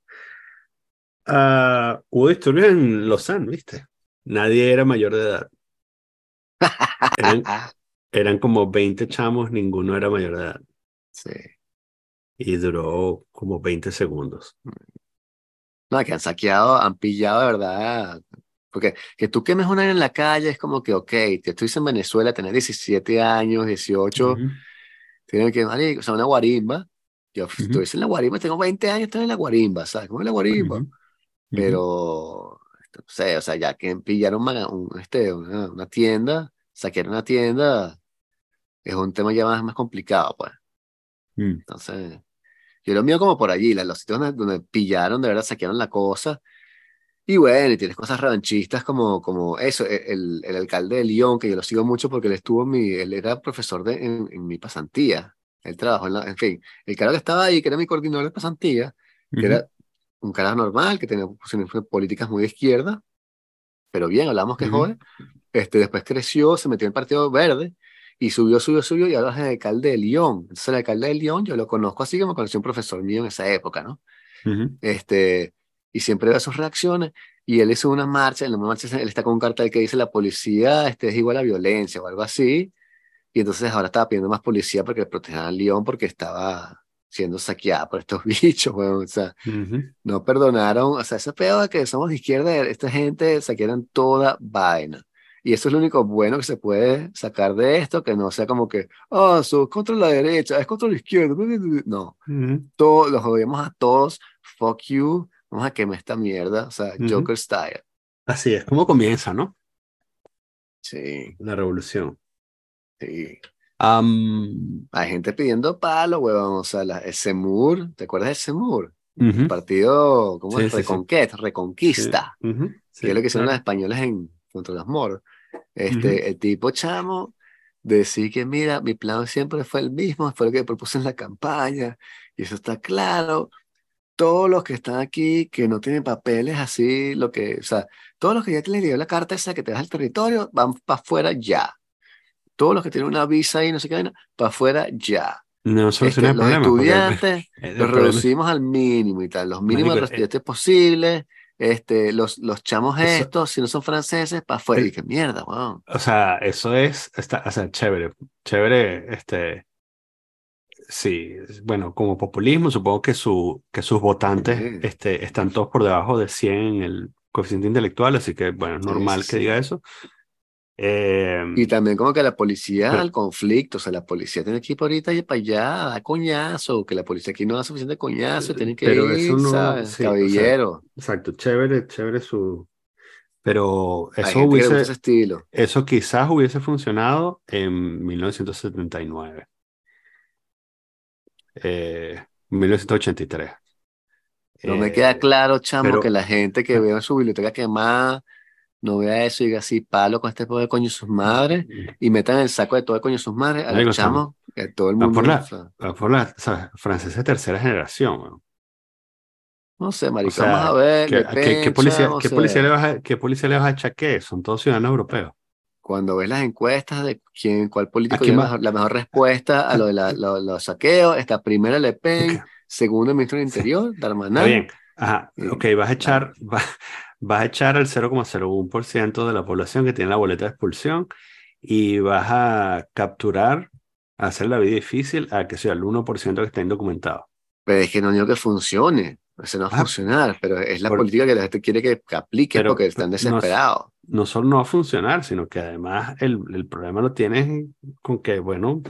ah, hubo disturbios en Lausanne, ¿viste? Nadie era mayor de edad. Eran, eran como 20 chamos, ninguno era mayor de edad. Sí. Y duró como 20 segundos. No, que han saqueado, han pillado de verdad. Porque que tú quemes una en la calle es como que, ok, te estuviste en Venezuela, tenés 17 años, 18, Ujú, tienen que, marico, o sea, una guarimba. Yo Ujú. estuviese en la guarimba, tengo 20 años, estoy en la guarimba, ¿sabes? ¿Cómo es la guarimba? ujú, ujú. Pero, no sé, o sea, ya que pillaron una, un- este, una, una tienda, saquearon una tienda, es un tema ya más, más complicado, pues. Mm, Entonces, yo lo mío como por allí, los sitios donde, donde pillaron, de verdad, saquearon la cosa. Y bueno, y tienes cosas revanchistas como, como eso, e- el, el alcalde de Lyon, que yo lo sigo mucho porque él estuvo en mi, él era profesor de, en, en mi pasantía. Él trabajó en la, en fin, el carajo que estaba ahí, que era mi coordinador de pasantía, que ujú, era un carajo normal, que tenía posiciones políticas muy de izquierda, pero bien, hablamos que Ujú. joven. Este, después creció, se metió en el Partido Verde y subió, subió, subió y ahora es el alcalde de Lyon. Entonces, el alcalde de Lyon yo lo conozco así que me conoció un profesor mío en esa época, ¿no? ujú, Este, y siempre veo sus reacciones. Y él hizo una marcha, en la marcha él está con un cartel que dice la policía este, es igual a violencia o algo así. Y entonces ahora estaba pidiendo más policía porque protejan a Lyon porque estaba siendo saqueada por estos bichos. O sea, no perdonaron, o sea, ese pedo de que somos de izquierda, esta gente saquearon toda vaina. Y eso es lo único bueno que se puede sacar de esto, que no sea como que, ah, sos contra la derecha, es contra la izquierda. No, Ujú. todos los odiamos a todos, fuck you, vamos a quemar esta mierda, o sea, Ujú. Joker style. Así es como comienza, ¿no? Sí, La revolución. sí. Am, Hay gente pidiendo palo, huevón, o sea, la, el Semur, ¿te acuerdas del Semur? ujú, El partido, ¿cómo Sí, es? sí, sí. Reconquista, ujú, sí, que es lo que hicieron claro. españoles en, contra los moros. Este. El tipo chamo decía que, mira, mi plan siempre fue el mismo, fue lo que propuse en la campaña, y eso está claro. Todos los que están aquí, que no tienen papeles así, lo que, o sea, todos los que ya te les dio la carta esa que te das al territorio, van para afuera ya. Todos los que tienen una visa y no sé qué, para afuera ya. No Este, soluciona el los problema. estudiantes, el los problema- reducimos al mínimo y tal, los mínimos de eh, estudiantes posibles, este, los, los chamos Eso- estos, si no son franceses, para afuera. El- Y qué mierda, weón. O sea, eso es, está, o sea, chévere, chévere, este, sí, bueno, como populismo, supongo que, su, que sus votantes, Sí. este, están todos por debajo de 100 en el coeficiente intelectual, así que, bueno, es normal sí, que sí. diga eso. Eh, Y también como que la policía Pero- al conflicto, o sea, la policía tiene que ir por ahorita y para allá, a coñazo, que la policía aquí no da suficiente coñazo, tienen que Pero ir, eso no- ¿sabes? sí, o sea, Caballero. exacto, chévere, chévere su, Pero eso que hubiese, ese estilo. eso quizás hubiese funcionado en 1979. Eh, 1983. No me Eh, queda claro, chamo, pero- que la gente que vea su biblioteca quemada no vea eso y diga así, palo con este poco de coño sus madres y metan el saco de todo de coño sus madres a los chamos que todo el mundo. por la- o por la, ¿sabes? Francesa de tercera generación. no sé, O marico, sea, vamos a ver. ¿qué, policía, o qué policía le vas a, qué policía le vas a echar qué? Son todos ciudadanos europeos. Cuando ves las encuestas de quién, cuál político dio la la mejor respuesta a lo de la- lo- los saqueos, está primero Le Pen, Ok. segundo el ministro del Interior, Está Darmanin. bien. Ajá. Sí, Ok, vas a echar, va- vas a echar al 0,01% de la población que tiene la boleta de expulsión y vas a capturar, a hacer la vida difícil a que sea el 1% que está indocumentado. Pero es que no digo que funcione, eso no va a funcionar, pero es la por- política que la gente quiere que, que aplique Pero porque están desesperados. No solo no va a funcionar, sino que además el, el problema lo tienes con que, bueno,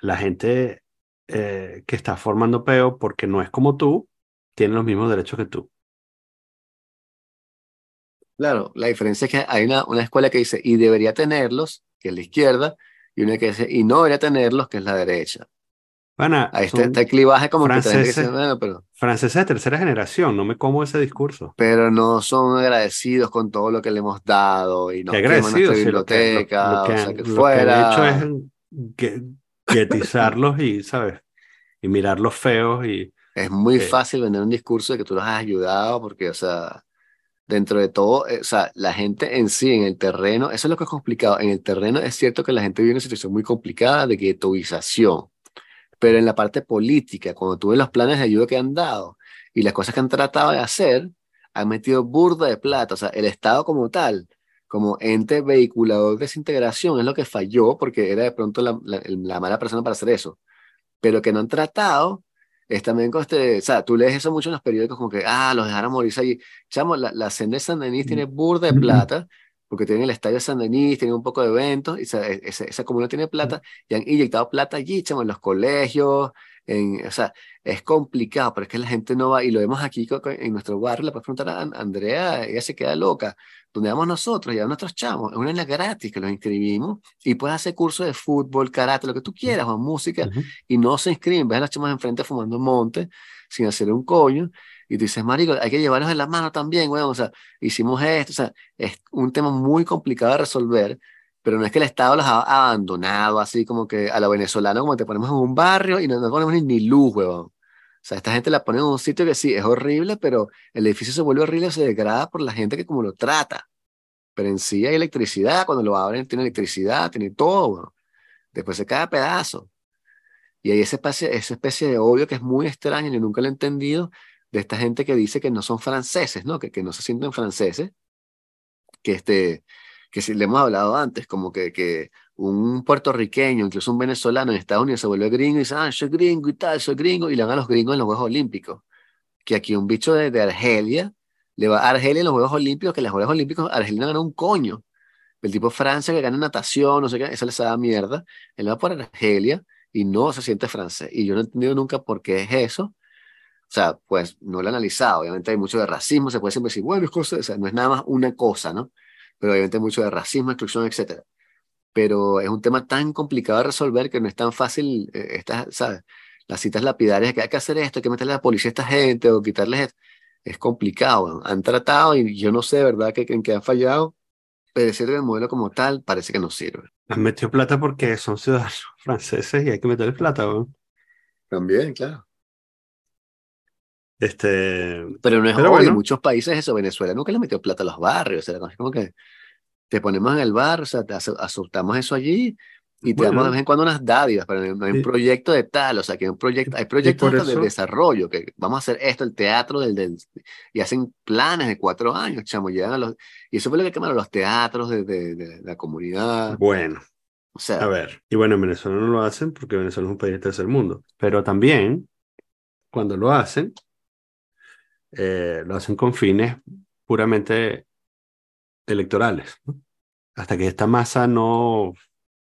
la gente eh, que está formando peo porque no es como tú, tiene los mismos derechos que tú. Claro, la diferencia es que hay una, una escuela que dice, y debería tenerlos, que es la izquierda, y una que dice, y no debería tenerlos, que es la derecha. Pana, Ahí está, está el clivaje como que franceses. bueno, pero, franceses de tercera generación, no me como ese discurso. pero no son agradecidos con todo lo que le hemos dado y nos agradecidos, sí, lo que, lo- biblioteca, lo que o sea, que lo que han fuera. hecho es gue- guetizarlos y, ¿sabes? Y mirarlos feos y Es muy eh, fácil vender un discurso de que tú los has ayudado porque, o sea, dentro de todo, eh, o sea, la gente en sí, en el terreno, eso es lo que es complicado. En el terreno es cierto que la gente vive una situación muy complicada de guetoización, pero en la parte política, cuando tú ves los planes de ayuda que han dado y las cosas que han tratado de hacer, han metido burda de plata. O sea, el Estado como tal, como ente vehiculador de desintegración, es lo que falló porque era de pronto la, la- la mala persona para hacer eso. Pero que no han tratado es también con este, o sea, tú lees eso mucho en los periódicos como que, ah, los dejaron morirse allí. Chamo, la, la senda de San Denis tiene burda de plata, porque tienen el estadio San Denis, tienen un poco de eventos, y esa, esa, esa comuna tiene plata, y han inyectado plata allí, chamo, en los colegios, en, o sea, es complicado, pero es que la gente no va, y lo vemos aquí en nuestro barrio, le puedes preguntar a An- Andrea, ella se queda loca, donde vamos nosotros, y a nuestros chamos, es una isla gratis que los inscribimos, y puedes hacer cursos de fútbol, karate, lo que tú quieras, o música, ujú. y no se inscriben, ves a las chamas enfrente fumando monte, sin hacer un coño, y tú dices, marico, hay que llevarlos de la mano también, weón, o sea, hicimos esto, o sea, es un tema muy complicado de resolver, pero no es que el Estado los ha abandonado así como que a la venezolana, como te ponemos en un barrio y no, no ponemos ni, ni luz, weón. O sea, esta gente la pone en un sitio que sí, es horrible, pero el edificio se vuelve horrible, se degrada por la gente que como lo trata. Pero en sí hay electricidad, cuando lo abren tiene electricidad, tiene todo, weón. Después se cae a pedazo. Y hay esa especie, esa especie de odio que es muy extraño, yo nunca lo he entendido, de esta gente que dice que no son franceses, ¿no? Que, que no se sienten franceses, que, este, que si le hemos hablado antes, como que, que un puertorriqueño, incluso un venezolano en Estados Unidos se vuelve gringo y dice, ah, soy gringo y tal, soy gringo, y le van a los gringos en los Juegos Olímpicos. Que aquí un bicho de, de Argelia le va a Argelia en los Juegos Olímpicos, que en los Juegos Olímpicos Argelia no ganó un coño. El tipo Francia que gana natación, no sé qué, eso les da mierda. Él va por Argelia y no se siente francés. Y yo no he entendido nunca por qué es eso. O sea, pues no lo he analizado. Obviamente hay mucho de racismo, se puede siempre decir, bueno, es cosa, o sea, no es nada más una cosa, ¿no? Pero obviamente hay mucho de racismo, exclusión, etcétera. Pero es un tema tan complicado de resolver que no es tan fácil, eh, estas, ¿sabes? Las citas lapidarias que hay que hacer esto, hay que meterle a la policía a esta gente o quitarles esto. Es complicado. Han tratado y yo no sé, ¿verdad?, que, en qué han fallado. Pero que el modelo como tal parece que no sirve. Han metido plata porque son ciudadanos franceses y hay que meterles plata, weón. También, claro. Este, Pero no es Pero obvio, bueno. en muchos países eso, Venezuela nunca le metió plata a los barrios, o sea, es como que te ponemos en el bar, o sea, te aceptamos eso allí y te damos Bueno. de vez en cuando unas dádivas, pero no hay un proyecto de tal, o sea, que hay, un proyecto, hay proyectos hasta de eso- desarrollo, que vamos a hacer esto, el teatro del, del, y hacen planes de cuatro años, chamo, llegan a los, y eso fue lo que quemaron los teatros de, de- de la comunidad, bueno, o sea, a ver. Y bueno, en Venezuela no lo hacen porque Venezuela es un país del tercer mundo. Pero también, cuando lo hacen, eh, lo hacen con fines puramente electorales. ¿no? Hasta que esta masa no,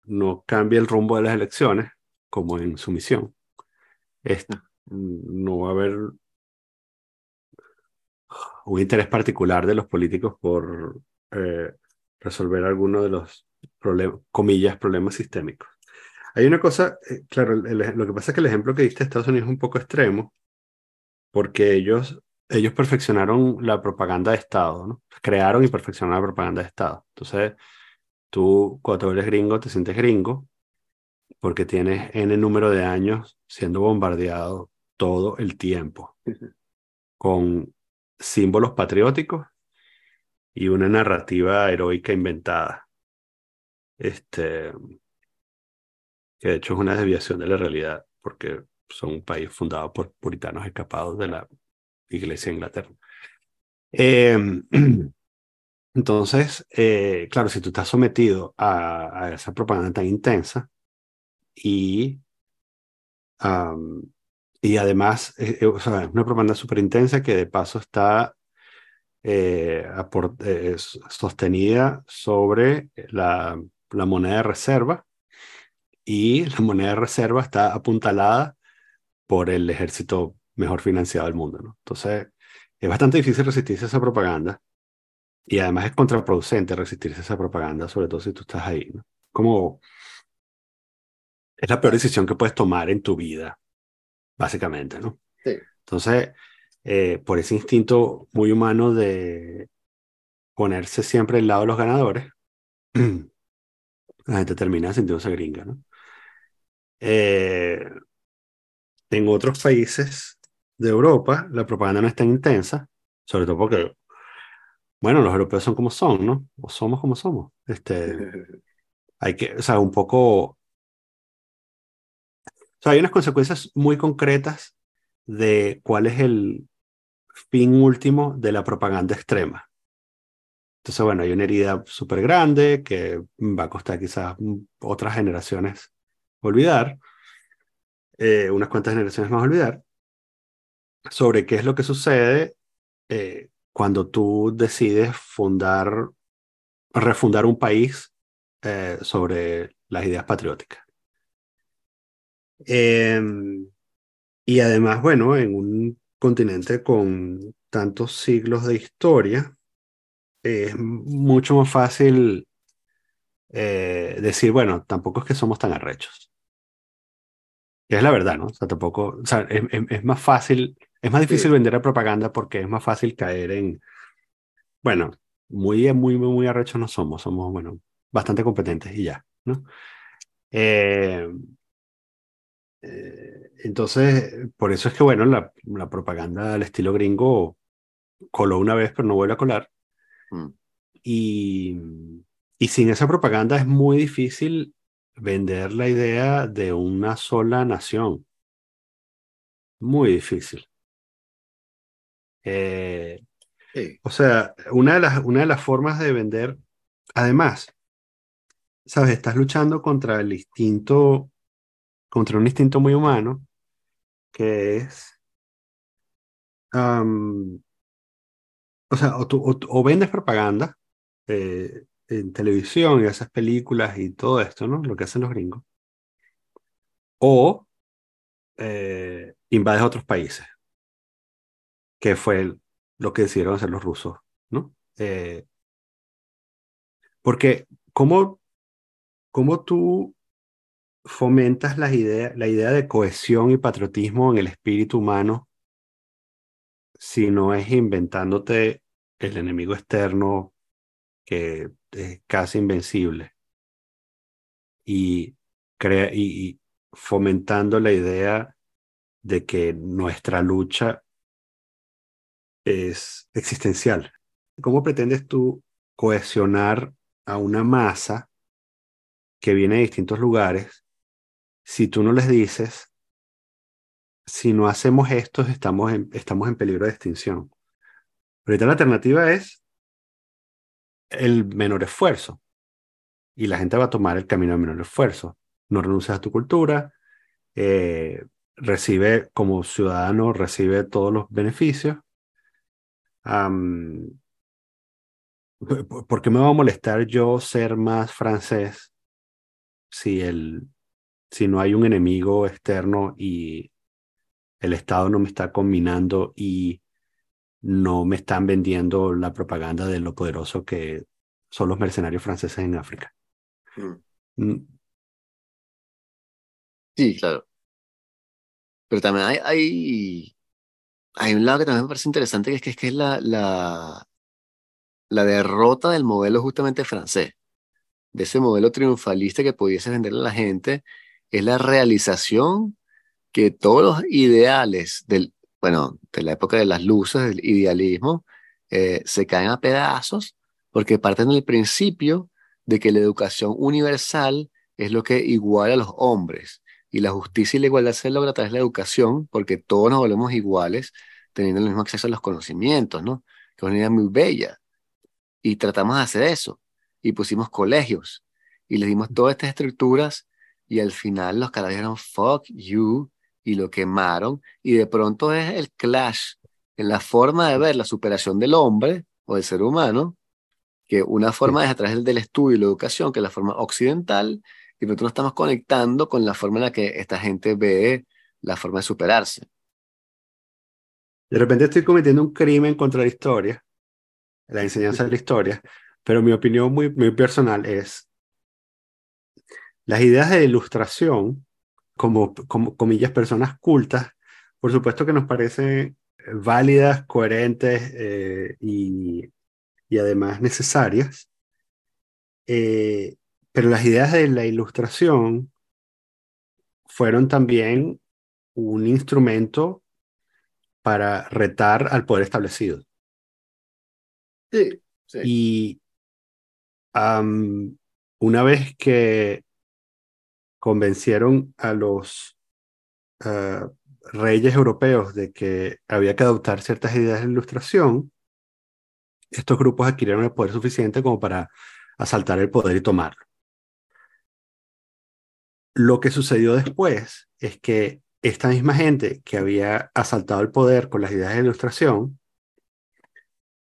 no cambie el rumbo de las elecciones, como en su misión, es- no va a haber un interés particular de los políticos por eh, resolver algunos de los problemas, comillas, problemas sistémicos. Hay una cosa, eh, claro, lo que pasa es que el ejemplo que diste de Estados Unidos es un poco extremo, porque ellos, ellos perfeccionaron la propaganda de Estado, ¿no? Crearon y perfeccionaron la propaganda de Estado. Entonces, tú cuando eres gringo te sientes gringo porque tienes N número de años siendo bombardeado todo el tiempo con símbolos patrióticos y una narrativa heroica inventada. Este, que de hecho es una desviación de la realidad, porque son un país fundado por puritanos escapados de la iglesia de Inglaterra. Em, entonces, eh, claro, si tú estás sometido a, esa propaganda tan intensa y, y además, eh, eh, es una propaganda súper intensa que de paso está sostenida sobre la, la moneda de reserva y la moneda de reserva está apuntalada por el ejército mejor financiado del mundo. ¿no? Entonces, es bastante difícil resistirse a esa propaganda y además es contraproducente resistirse a esa propaganda, sobre todo si tú estás ahí. ¿no? Como es la peor decisión que puedes tomar en tu vida, básicamente, ¿no? Sí. Entonces, eh, por ese instinto muy humano de ponerse siempre al lado de los ganadores, la gente termina sintiéndose gringa, ¿no? Eh, en otros países de Europa la propaganda no es tan intensa, sobre todo porque, bueno, los europeos son como son, ¿no? O somos como somos. Este, hay que, o sea, un poco... O sea, hay unas consecuencias muy concretas de cuál es el fin último de la propaganda extrema. Entonces, bueno, hay una herida súper grande que va a costar quizás otras generaciones olvidar, eh, unas cuantas generaciones más olvidar, sobre qué es lo que sucede eh, cuando tú decides fundar, refundar un país eh, sobre las ideas patrióticas. Em, y además, bueno, en un continente con tantos siglos de historia, es mucho más fácil decir, bueno, tampoco es que somos tan arrechos es la verdad, ¿no? O sea, tampoco, es, más fácil, es más difícil vender vender propaganda porque es más fácil caer en, bueno, muy, muy, muy, muy arrechos no somos, somos, bueno, bastante competentes y ya, ¿no? Eh, eh, entonces, por eso es que, bueno, la, la propaganda al estilo gringo coló una vez, pero no vuelve a colar. Mm. Y, y sin esa propaganda es muy difícil vender la idea de una sola nación. Muy difícil. Eh, o sea, una de, las, una de las formas de vender, además, sabes, estás luchando contra el instinto, contra un instinto muy humano, que es, o sea, o, vendes propaganda, eh, en televisión y esas películas y todo esto, ¿no? Lo que hacen los gringos. O eh, invades otros países, que fue lo que decidieron hacer los rusos, ¿no? Eh, porque, ¿cómo, ¿cómo tú fomentas la idea, la idea de cohesión y patriotismo en el espíritu humano si no es inventándote el enemigo externo que es casi invencible y, crea, y, fomentando la idea de que nuestra lucha es existencial. ¿Cómo pretendes tú cohesionar a una masa que viene de distintos lugares si tú no les dices, si no hacemos esto, estamos en, estamos en peligro de extinción? Ahorita la alternativa es el menor esfuerzo. Y la gente va a tomar el camino del menor esfuerzo. No renuncias a tu cultura, eh, recibe como ciudadano, recibe todos los beneficios. ¿Por qué me va a molestar yo ser más francés si, el, si no hay un enemigo externo y el Estado no me está combinando y no me están vendiendo la propaganda de lo poderoso que son los mercenarios franceses en África. Mm. Mm. Sí, claro. Pero también hay, hay, hay, un lado que también me parece interesante, que es que es, la, la derrota del modelo justamente francés, de ese modelo triunfalista que pudiese venderle a la gente, es la realización que todos los ideales del, bueno, de la época de las luces, del idealismo, eh, se caen a pedazos porque parten del principio de que la educación universal es lo que iguala a los hombres y la justicia y la igualdad se logra a través de la educación porque todos nos volvemos iguales teniendo el mismo acceso a los conocimientos, ¿no? Que es una idea muy bella. Y tratamos de hacer eso. Y pusimos colegios y le dimos todas estas estructuras y al final los caras dijeron, fuck you, y lo quemaron, y de pronto es el clash en la forma de ver la superación del hombre o del ser humano, que una forma es a través del estudio y la educación, que es la forma occidental, y nosotros nos estamos conectando con la forma en la que esta gente ve la forma de superarse. De repente estoy cometiendo un crimen contra la historia, la enseñanza de la historia, pero mi opinión muy, muy personal es, las ideas de ilustración como, como comillas, personas cultas, por supuesto que nos parecen válidas, coherentes eh, y, y, además necesarias. Eh, pero las ideas de la ilustración fueron también un instrumento para retar al poder establecido. Sí, sí. Y una vez que convencieron a los eh, reyes europeos de que había que adoptar ciertas ideas de ilustración, estos grupos adquirieron el poder suficiente como para asaltar el poder y tomarlo. Lo que sucedió después es que esta misma gente que había asaltado el poder con las ideas de ilustración,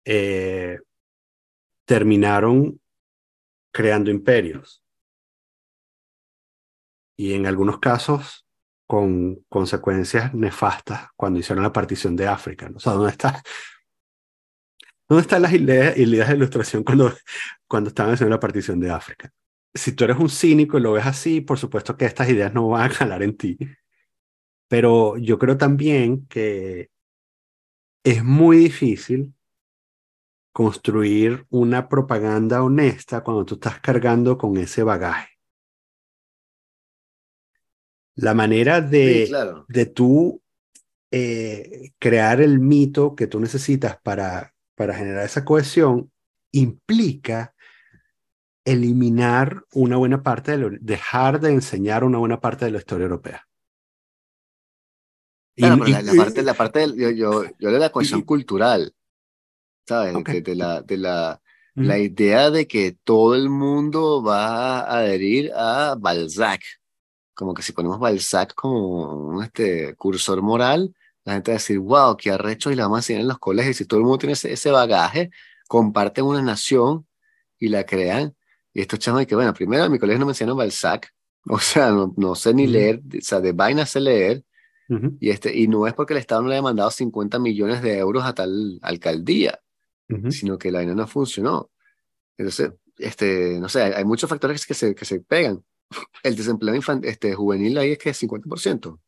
eh, terminaron creando imperios y en algunos casos con consecuencias nefastas cuando hicieron la partición de África. ¿no? O sea, ¿dónde está? ¿Dónde están las ideas, ideas de ilustración cuando, cuando estaban haciendo la partición de África? Si tú eres un cínico y lo ves así, por supuesto que estas ideas no van a jalar en ti. Pero yo creo también que es muy difícil construir una propaganda honesta cuando tú estás cargando con ese bagaje. La manera de, de tú eh, crear el mito que tú necesitas para, para generar esa cohesión implica eliminar una buena parte de lo, dejar de enseñar una buena parte de la historia europea. la, parte, la parte yo, yo, yo de la cohesión cultural, ¿sabes? De, la, de la, la idea de que todo el mundo va a adherir a Balzac, como que si ponemos Balzac como un este, cursor moral, la gente va a decir, wow, qué arrecho y la vamos a enseñar en los colegios. Y si todo el mundo tiene ese, bagaje, comparten una nación y la crean. Y estos chavos, que bueno, primero en mi colegio no me enseñaron Balzac, o sea, no, no sé ni leer, o sea, de vaina sé leer. y, este, y no es porque el Estado no le haya mandado 50 millones de euros a tal alcaldía, sino que la vaina no funcionó. Entonces, este, no sé, hay, hay muchos factores que se, que se pegan el desempleo este, juvenil ahí es que es 50%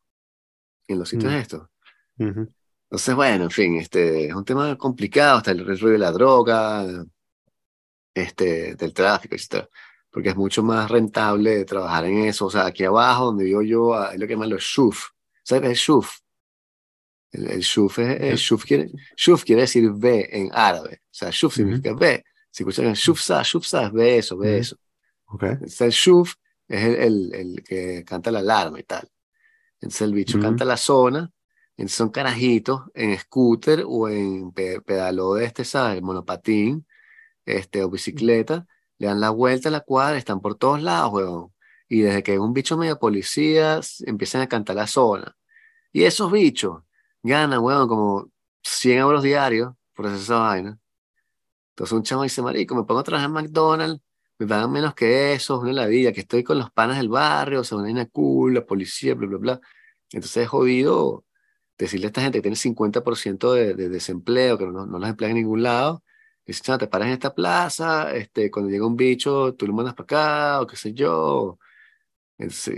en los sitios de mm. estos. Entonces, bueno, en fin, este, es un tema complicado, hasta el rollo de la droga, este, del tráfico, etc. Porque es mucho más rentable trabajar en eso. O sea, aquí abajo, donde vivo yo, ah, es lo que llaman los shuf. ¿Sabes es shuf? El, el shuf, es, el shuf, quiere, shuf quiere decir ve en árabe. O sea, shuf significa ve. Si escuchan shufsa, shufsa es ve eso, ve eso. Okay. Entonces, el shuf es el, el, que canta la alarma y tal. Entonces el bicho canta la zona, entonces son carajitos en scooter o en pedalo de este, ¿sabes? Monopatín este, o bicicleta, le dan la vuelta a la cuadra, están por todos lados, weón. Y desde que un bicho medio policía, empiezan a cantar la zona. Y esos bichos ganan, weón, como 100 euros diarios por hacer esa vaina. Entonces un chamo dice, marico, me pongo a trabajar en McDonald's, me pagan menos que eso, una la vida, que estoy con los panas del barrio, o sea, una cool, la policía, bla, bla, bla. Entonces es jodido decirle a esta gente que tiene 50% de, de desempleo, que no, no los emplea en ningún lado, dice, te paras en esta plaza, este, cuando llega un bicho, tú lo mandas para acá, o qué sé yo.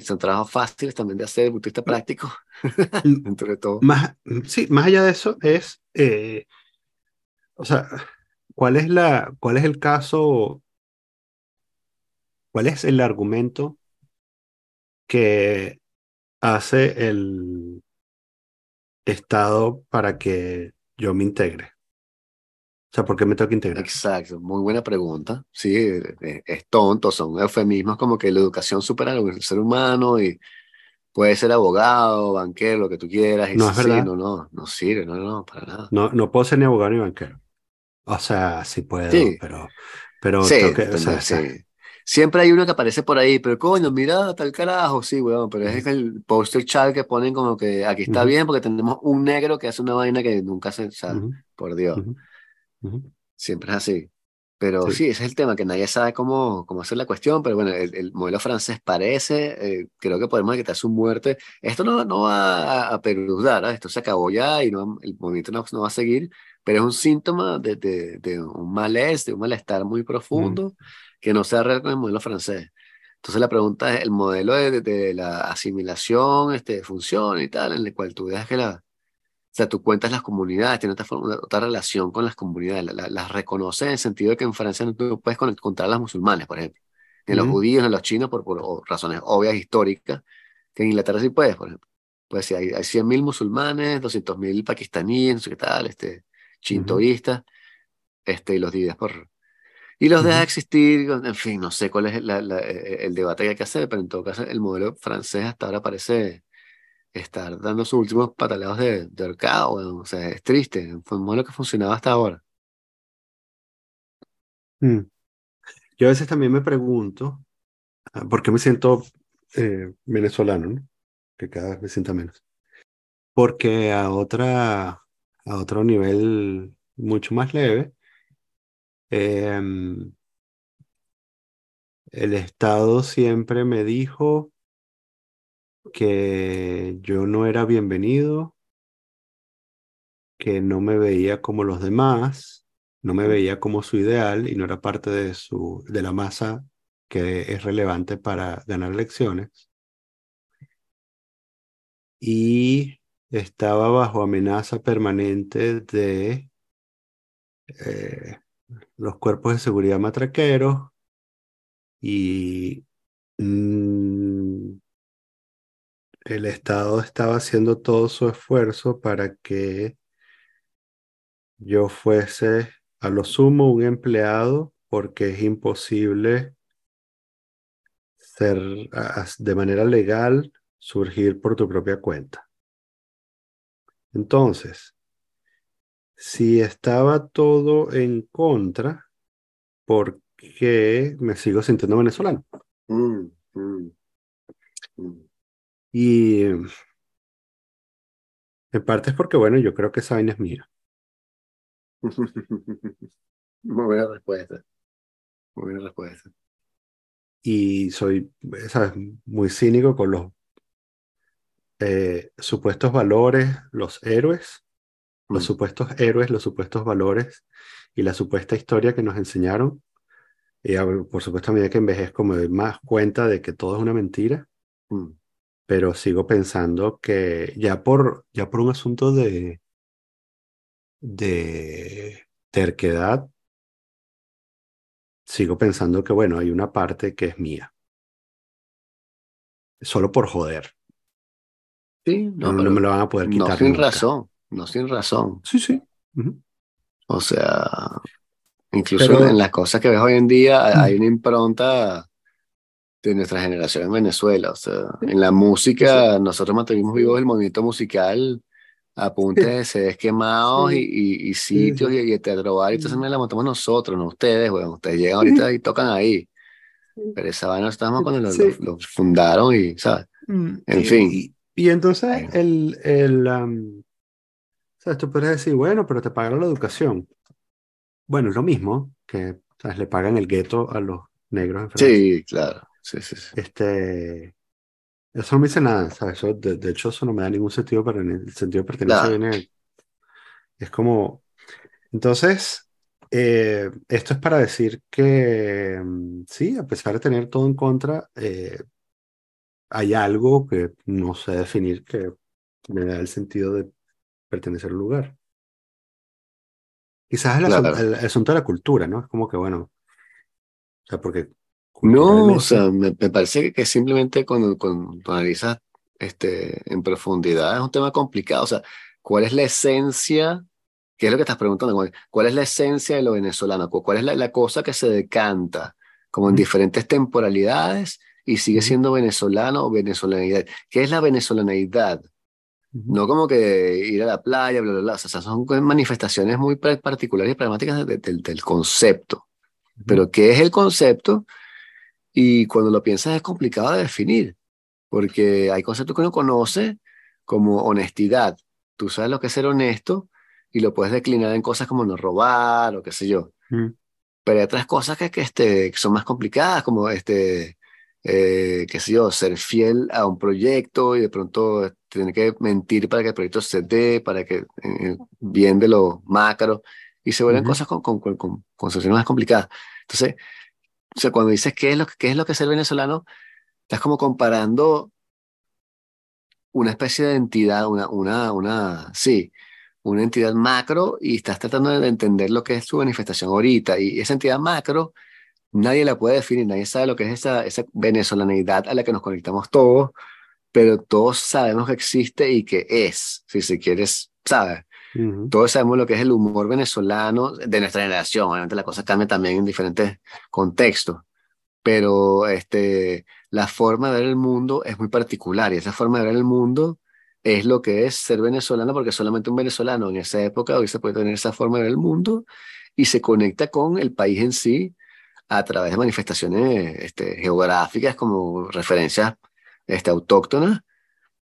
son trabajos fáciles también de hacer, punto práctico, entre todo. Más, sí, más allá de eso es, eh, o sea, ¿cuál es, la, ¿cuál es el caso, cuál es el argumento que hace el Estado para que yo me integre? O sea, ¿por qué me tengo que integrar? Exacto, muy buena pregunta. Sí, es tonto, son eufemismos como que la educación supera al ser humano y puede ser abogado, banquero, lo que tú quieras. Y no, es verdad. no, no, no sirve, no, no, para nada. No, no puedo ser ni abogado ni banquero. O sea, sí puedo, pero, pero sí, o sea, sí. Siempre hay uno que aparece por ahí, pero coño, mira, tal carajo, sí, weón, pero es el poster child que ponen como que aquí está bien porque tenemos un negro que hace una vaina que nunca se, sabe, por Dios. Siempre es así. Pero sí. ese es el tema, que nadie sabe cómo, cómo hacer la cuestión, pero bueno, el, modelo francés parece, eh, creo que podemos quitar su muerte. Esto no, no va a, a ¿ah? esto se acabó ya y no, el movimiento no, no, va a seguir, pero es un síntoma de, de, de un malés, de un malestar muy profundo que no se arregla con el modelo francés. Entonces la pregunta es, el modelo de, de, la asimilación este, funciona y tal, en el cual tú dejas que la... O sea, tú cuentas las comunidades, tienes otra, otra relación con las comunidades, las reconoces en el sentido de que en Francia no tú puedes contar a los musulmanes, por ejemplo. En los judíos, en los chinos, por, por razones obvias históricas, que en Inglaterra sí puedes, por ejemplo. Pues sí, hay, hay 100.000 musulmanes, 200.000 pakistaníes, no sé qué tal, este, chintoístas, este, y los divides por, y los deja existir, en fin, no sé cuál es la, e, e, el debate que hay que hacer, pero en todo caso el modelo francés hasta ahora parece estar dando sus últimos pataleados de, de o sea, es triste, fue modelo que funcionaba hasta ahora. Mm. Yo a veces también me pregunto, ah, ¿por qué me siento eh, venezolano? ¿no? Que cada vez me sienta menos. Porque a, otra, a otro nivel mucho más leve, Em, el Estado siempre me dijo que yo no era bienvenido, que no me veía como los demás, no me veía como su ideal y no era parte de, su, de la masa que es relevante para ganar elecciones. Y estaba bajo amenaza permanente de eh, los cuerpos de seguridad matraqueros y mm, el Estado estaba haciendo todo su esfuerzo para que yo fuese a lo sumo un empleado porque es imposible ser de manera legal surgir por tu propia cuenta. Entonces, si estaba todo en contra, ¿por qué me sigo sintiendo venezolano? Mm, mm, mm. Y en parte es porque, bueno, yo creo que esa vaina es mía. Muy buena respuesta. Muy buena respuesta. Y soy, ¿sabes? Muy cínico con los eh, supuestos valores, los héroes los mm. supuestos héroes, los supuestos valores y la supuesta historia que nos enseñaron. Y por supuesto, a medida que envejezco me doy más cuenta de que todo es una mentira, mm. Pero sigo pensando que ya por, ya por un asunto de, de terquedad, sigo pensando que, bueno, hay una parte que es mía. Solo por joder. Sí, no, no, me lo van a poder quitar. No, sin razón no sin razón. Sí, sí. O sea, incluso en las cosas que ves hoy en día hay una impronta de nuestra generación en Venezuela. O sea, en la música nosotros mantuvimos vivo el movimiento musical a punta de sedes quemados y, y, sitios y, y teatro bar y entonces me la montamos nosotros, no ustedes, bueno, ustedes llegan ahorita y tocan ahí. Pero esa vaina estamos cuando lo, fundaron y, ¿sabes? Mm, en fin. Y, entonces el, el, sea, tú puedes decir, bueno, pero te pagaron la educación. Bueno, es lo mismo que ¿sabes? le pagan el gueto a los negros en Francia. Sí, claro. Sí, sí, Este, Eso no me dice nada, ¿sabes? Eso, de, de hecho, eso no me da ningún sentido, pero en el sentido de pertenencia viene. Es como. Entonces, eh, esto es para decir que mm, sí, a pesar de tener todo en contra, eh, hay algo que no sé definir que me da el sentido de pertenecer al lugar. Quizás el, Claro. el asunto de la cultura, ¿no? Es como que, bueno, o sea, porque No, o sea, me, me parece que, simplemente cuando, cuando analizas este, en profundidad es un tema complicado. O sea, ¿cuál es la esencia? ¿Qué es lo que estás preguntando? ¿Cuál- ¿Cuál es la esencia de lo venezolano? ¿Cu- ¿Cuál es la, la cosa que se decanta como en Ujú. diferentes temporalidades y sigue siendo venezolano o venezolanidad? ¿Qué es la venezolaneidad? Ujú, No como que ir a la playa, bla, bla, bla. O sea, son manifestaciones muy pa- particulares y pragmáticas de- del- del concepto. Pero ¿qué es el concepto? Y cuando lo piensas es complicado de definir, porque hay conceptos que uno conoce como honestidad. Tú sabes lo que es ser honesto y lo puedes declinar en cosas como no robar o qué sé yo. ujú, Pero hay otras cosas que, que, este, que son más complicadas, como este, eh, qué sé yo, ser fiel a un proyecto y de pronto tener que mentir para que el proyecto se dé, para que eh, bien de lo macro, y se vuelven Ujú. cosas con, con, con, con más complicadas. Entonces, o sea, cuando dices qué es lo, que- qué es lo que es ser venezolano, estás como comparando una especie de entidad, una, una, una, sí, una entidad macro y estás tratando de entender lo que es su manifestación ahorita. Y esa entidad macro, nadie la puede definir, nadie sabe lo que es esa, esa venezolaneidad a la que nos conectamos todos, pero todos sabemos que existe y que es, si se quieres, Todos sabemos lo que es el humor venezolano de nuestra generación. Obviamente la cosa cambia también en diferentes contextos, pero este, la forma de ver el mundo es muy particular y esa forma de ver el mundo es lo que es ser venezolano, porque solamente un venezolano en esa época hoy se puede tener esa forma de ver el mundo y se conecta con el país en sí a través de manifestaciones este, geográficas como referencias este, autóctonas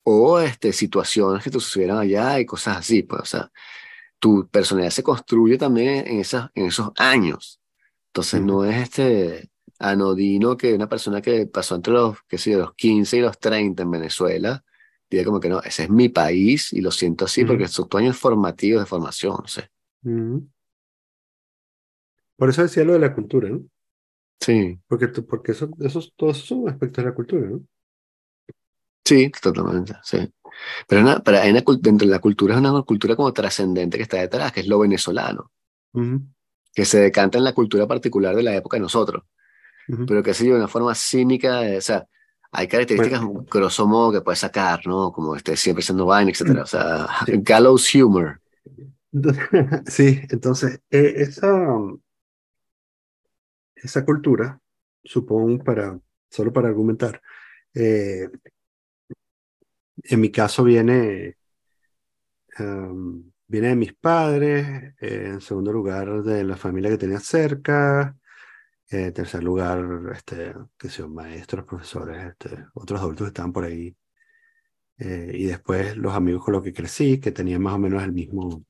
o este, situaciones que te sucedieron allá y cosas así. Pues, o sea, tu personalidad se construye también en, esas, en esos años. Entonces no es este anodino que una persona que pasó entre los, qué sé yo, los 15 y los 30 en Venezuela diga como que no, ese es mi país y lo siento así Ujú. porque son tus años formativos de formación, no sé. Por eso decía lo de la cultura, ¿no? Sí, Porque, porque eso, esos, todos esos son aspectos de la cultura, ¿no? Sí, totalmente, sí. Pero, una, pero hay una, dentro de la cultura es una cultura como trascendente que está detrás, que es lo venezolano, Ujú, que se decanta en la cultura particular de la época de nosotros. ujú. pero qué sé yo, de una forma cínica, de- o sea, hay características grosso modo que puedes sacar, ¿no? Como este, siempre siendo vaina, etcétera. O sea, Sí. gallows humor. Sí, entonces, eh, esa, esa cultura, supongo, para, solo para argumentar, eh, en mi caso viene, em, viene de mis padres, eh, en segundo lugar de la familia que tenía cerca, eh, en tercer lugar, este, que son maestros, profesores, este, otros adultos que estaban por ahí, eh, y después los amigos con los que crecí, que tenían más o menos el mismo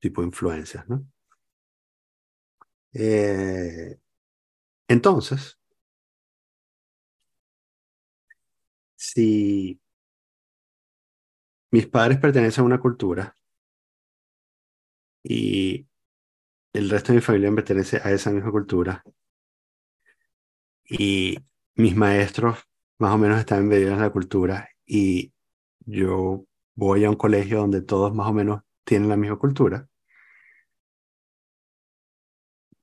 tipo de influencias, ¿no? Eh, entonces, si mis padres pertenecen a una cultura y el resto de mi familia pertenece a esa misma cultura y mis maestros más o menos están embebidos en la cultura y yo voy a un colegio donde todos más o menos tienen la misma cultura,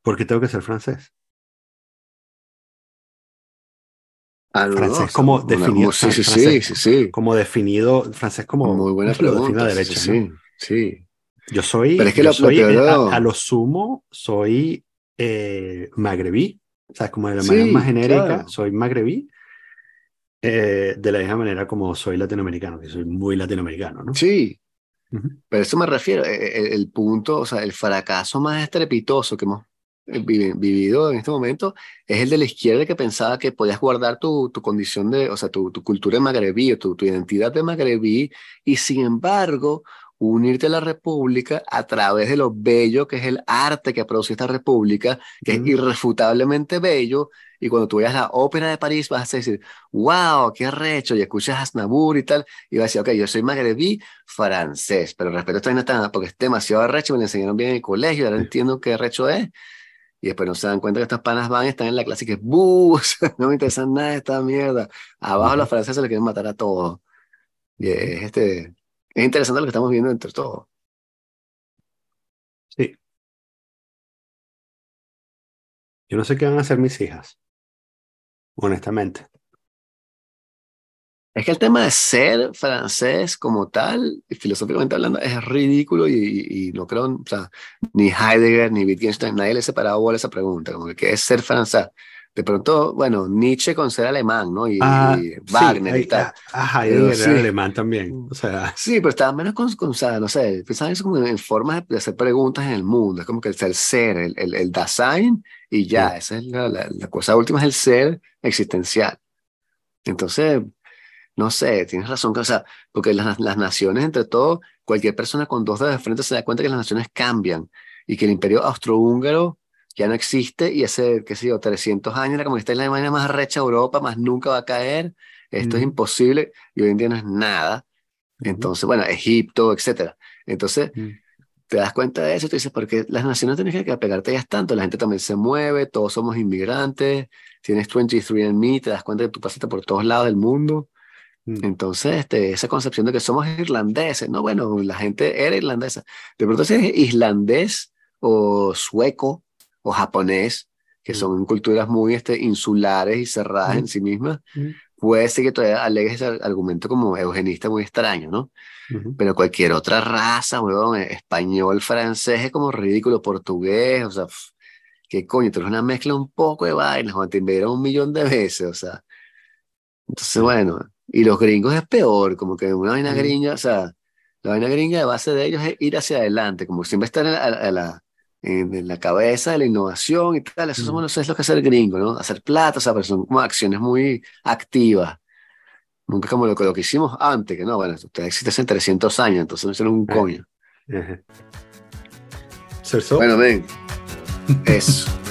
¿por qué tengo que ser francés? Ah, Francés como definido, sí, sí, sí, francés sí, sí. como definido, francés como Muy buena pregunta. Derecha, sí, ¿no? sí. Yo soy, Pero es que yo lo- lo soy peor eh, a, lo- a lo sumo, soy eh, magrebí, o sea, como de la manera más genérica, claro. soy magrebí, eh, de la misma manera como soy latinoamericano, que soy muy latinoamericano, ¿no? Sí, pero eso me refiero. e- e- El, el punto, o sea, el fracaso más estrepitoso que hemos vivido en este momento es el de la izquierda que pensaba que podías guardar tu, tu condición de, o sea, tu, tu cultura de magrebí o tu, tu identidad de magrebí y sin embargo unirte a la república a través de lo bello que es el arte que produce esta república, que es irrefutablemente bello, y cuando tú veas la ópera de París vas a decir, wow, qué arrecho, y escuchas a Aznavour y tal, y vas a decir, ok, yo soy magrebí francés, pero respeto esta vaina porque es demasiado arrecho, me lo enseñaron bien en el colegio, ahora entiendo qué arrecho es, y después no se dan cuenta que estas panas van y están en la clase que es bus, no me interesa nada esta mierda. Abajo los franceses le quieren matar a todos. Y es, este, es interesante lo que estamos viendo entre todos. Sí. Yo no sé qué van a hacer mis hijas, honestamente. Es que el tema de ser francés como tal, filosóficamente hablando, es ridículo y, no creo, o sea, ni Heidegger ni Wittgenstein, nadie le separado bola esa pregunta, como que es ser francés. De pronto, bueno, Nietzsche con ser alemán, ¿no? Y, ah, Wagner y tal. Ajá, Heidegger era alemán también, o sea. Sí, pero estaba menos con, con o sea, no sé, pensaba eso como en formas de hacer preguntas en el mundo, es como que el ser, ser el, el, el Dasein y ya, esa es la, la, la cosa última, es el ser existencial. Entonces, no sé, tienes razón, o sea, porque las, las naciones, entre todo, cualquier persona con dos dedos de frente se da cuenta que las naciones cambian y que el imperio austrohúngaro ya no existe y hace, qué sé yo, 300 años era como que está en la manera más recha Europa, más nunca va a caer, esto es imposible y hoy en día no es nada. Entonces, bueno, Egipto, etcétera. Entonces, te das cuenta de eso y te dices, porque las naciones tienen que apegarte ya tanto, la gente también se mueve, todos somos inmigrantes, tienes 23andMe, te das cuenta que tú pasaste por todos lados del mundo. Mm. Entonces, este, esa concepción de que somos irlandeses, no, bueno, la gente era irlandesa. De pronto, si es islandés o sueco o japonés, que mm. son culturas muy este, insulares y cerradas mm. en sí mismas, puede ser que todavía alegues ese argumento como eugenista muy extraño, ¿no? Pero cualquier otra raza, weón, español, francés, es como ridículo, portugués, o sea, qué coño, tú eres una mezcla un poco de vainas, cuando te invadieron un millón de veces, o sea. Entonces, bueno, y los gringos es peor, como que una vaina gringa, o sea, la vaina gringa de base de ellos es ir hacia adelante, como siempre estar en la, en, la cabeza de la innovación y tal. Eso, somos, es lo que hace el gringo, ¿no? Hacer plata, o sea, pero son como acciones muy activas. Nunca como lo, lo que hicimos antes, que no, bueno, usted existe hace 300 años, entonces no hicieron un coño. Bueno, ven. Eso.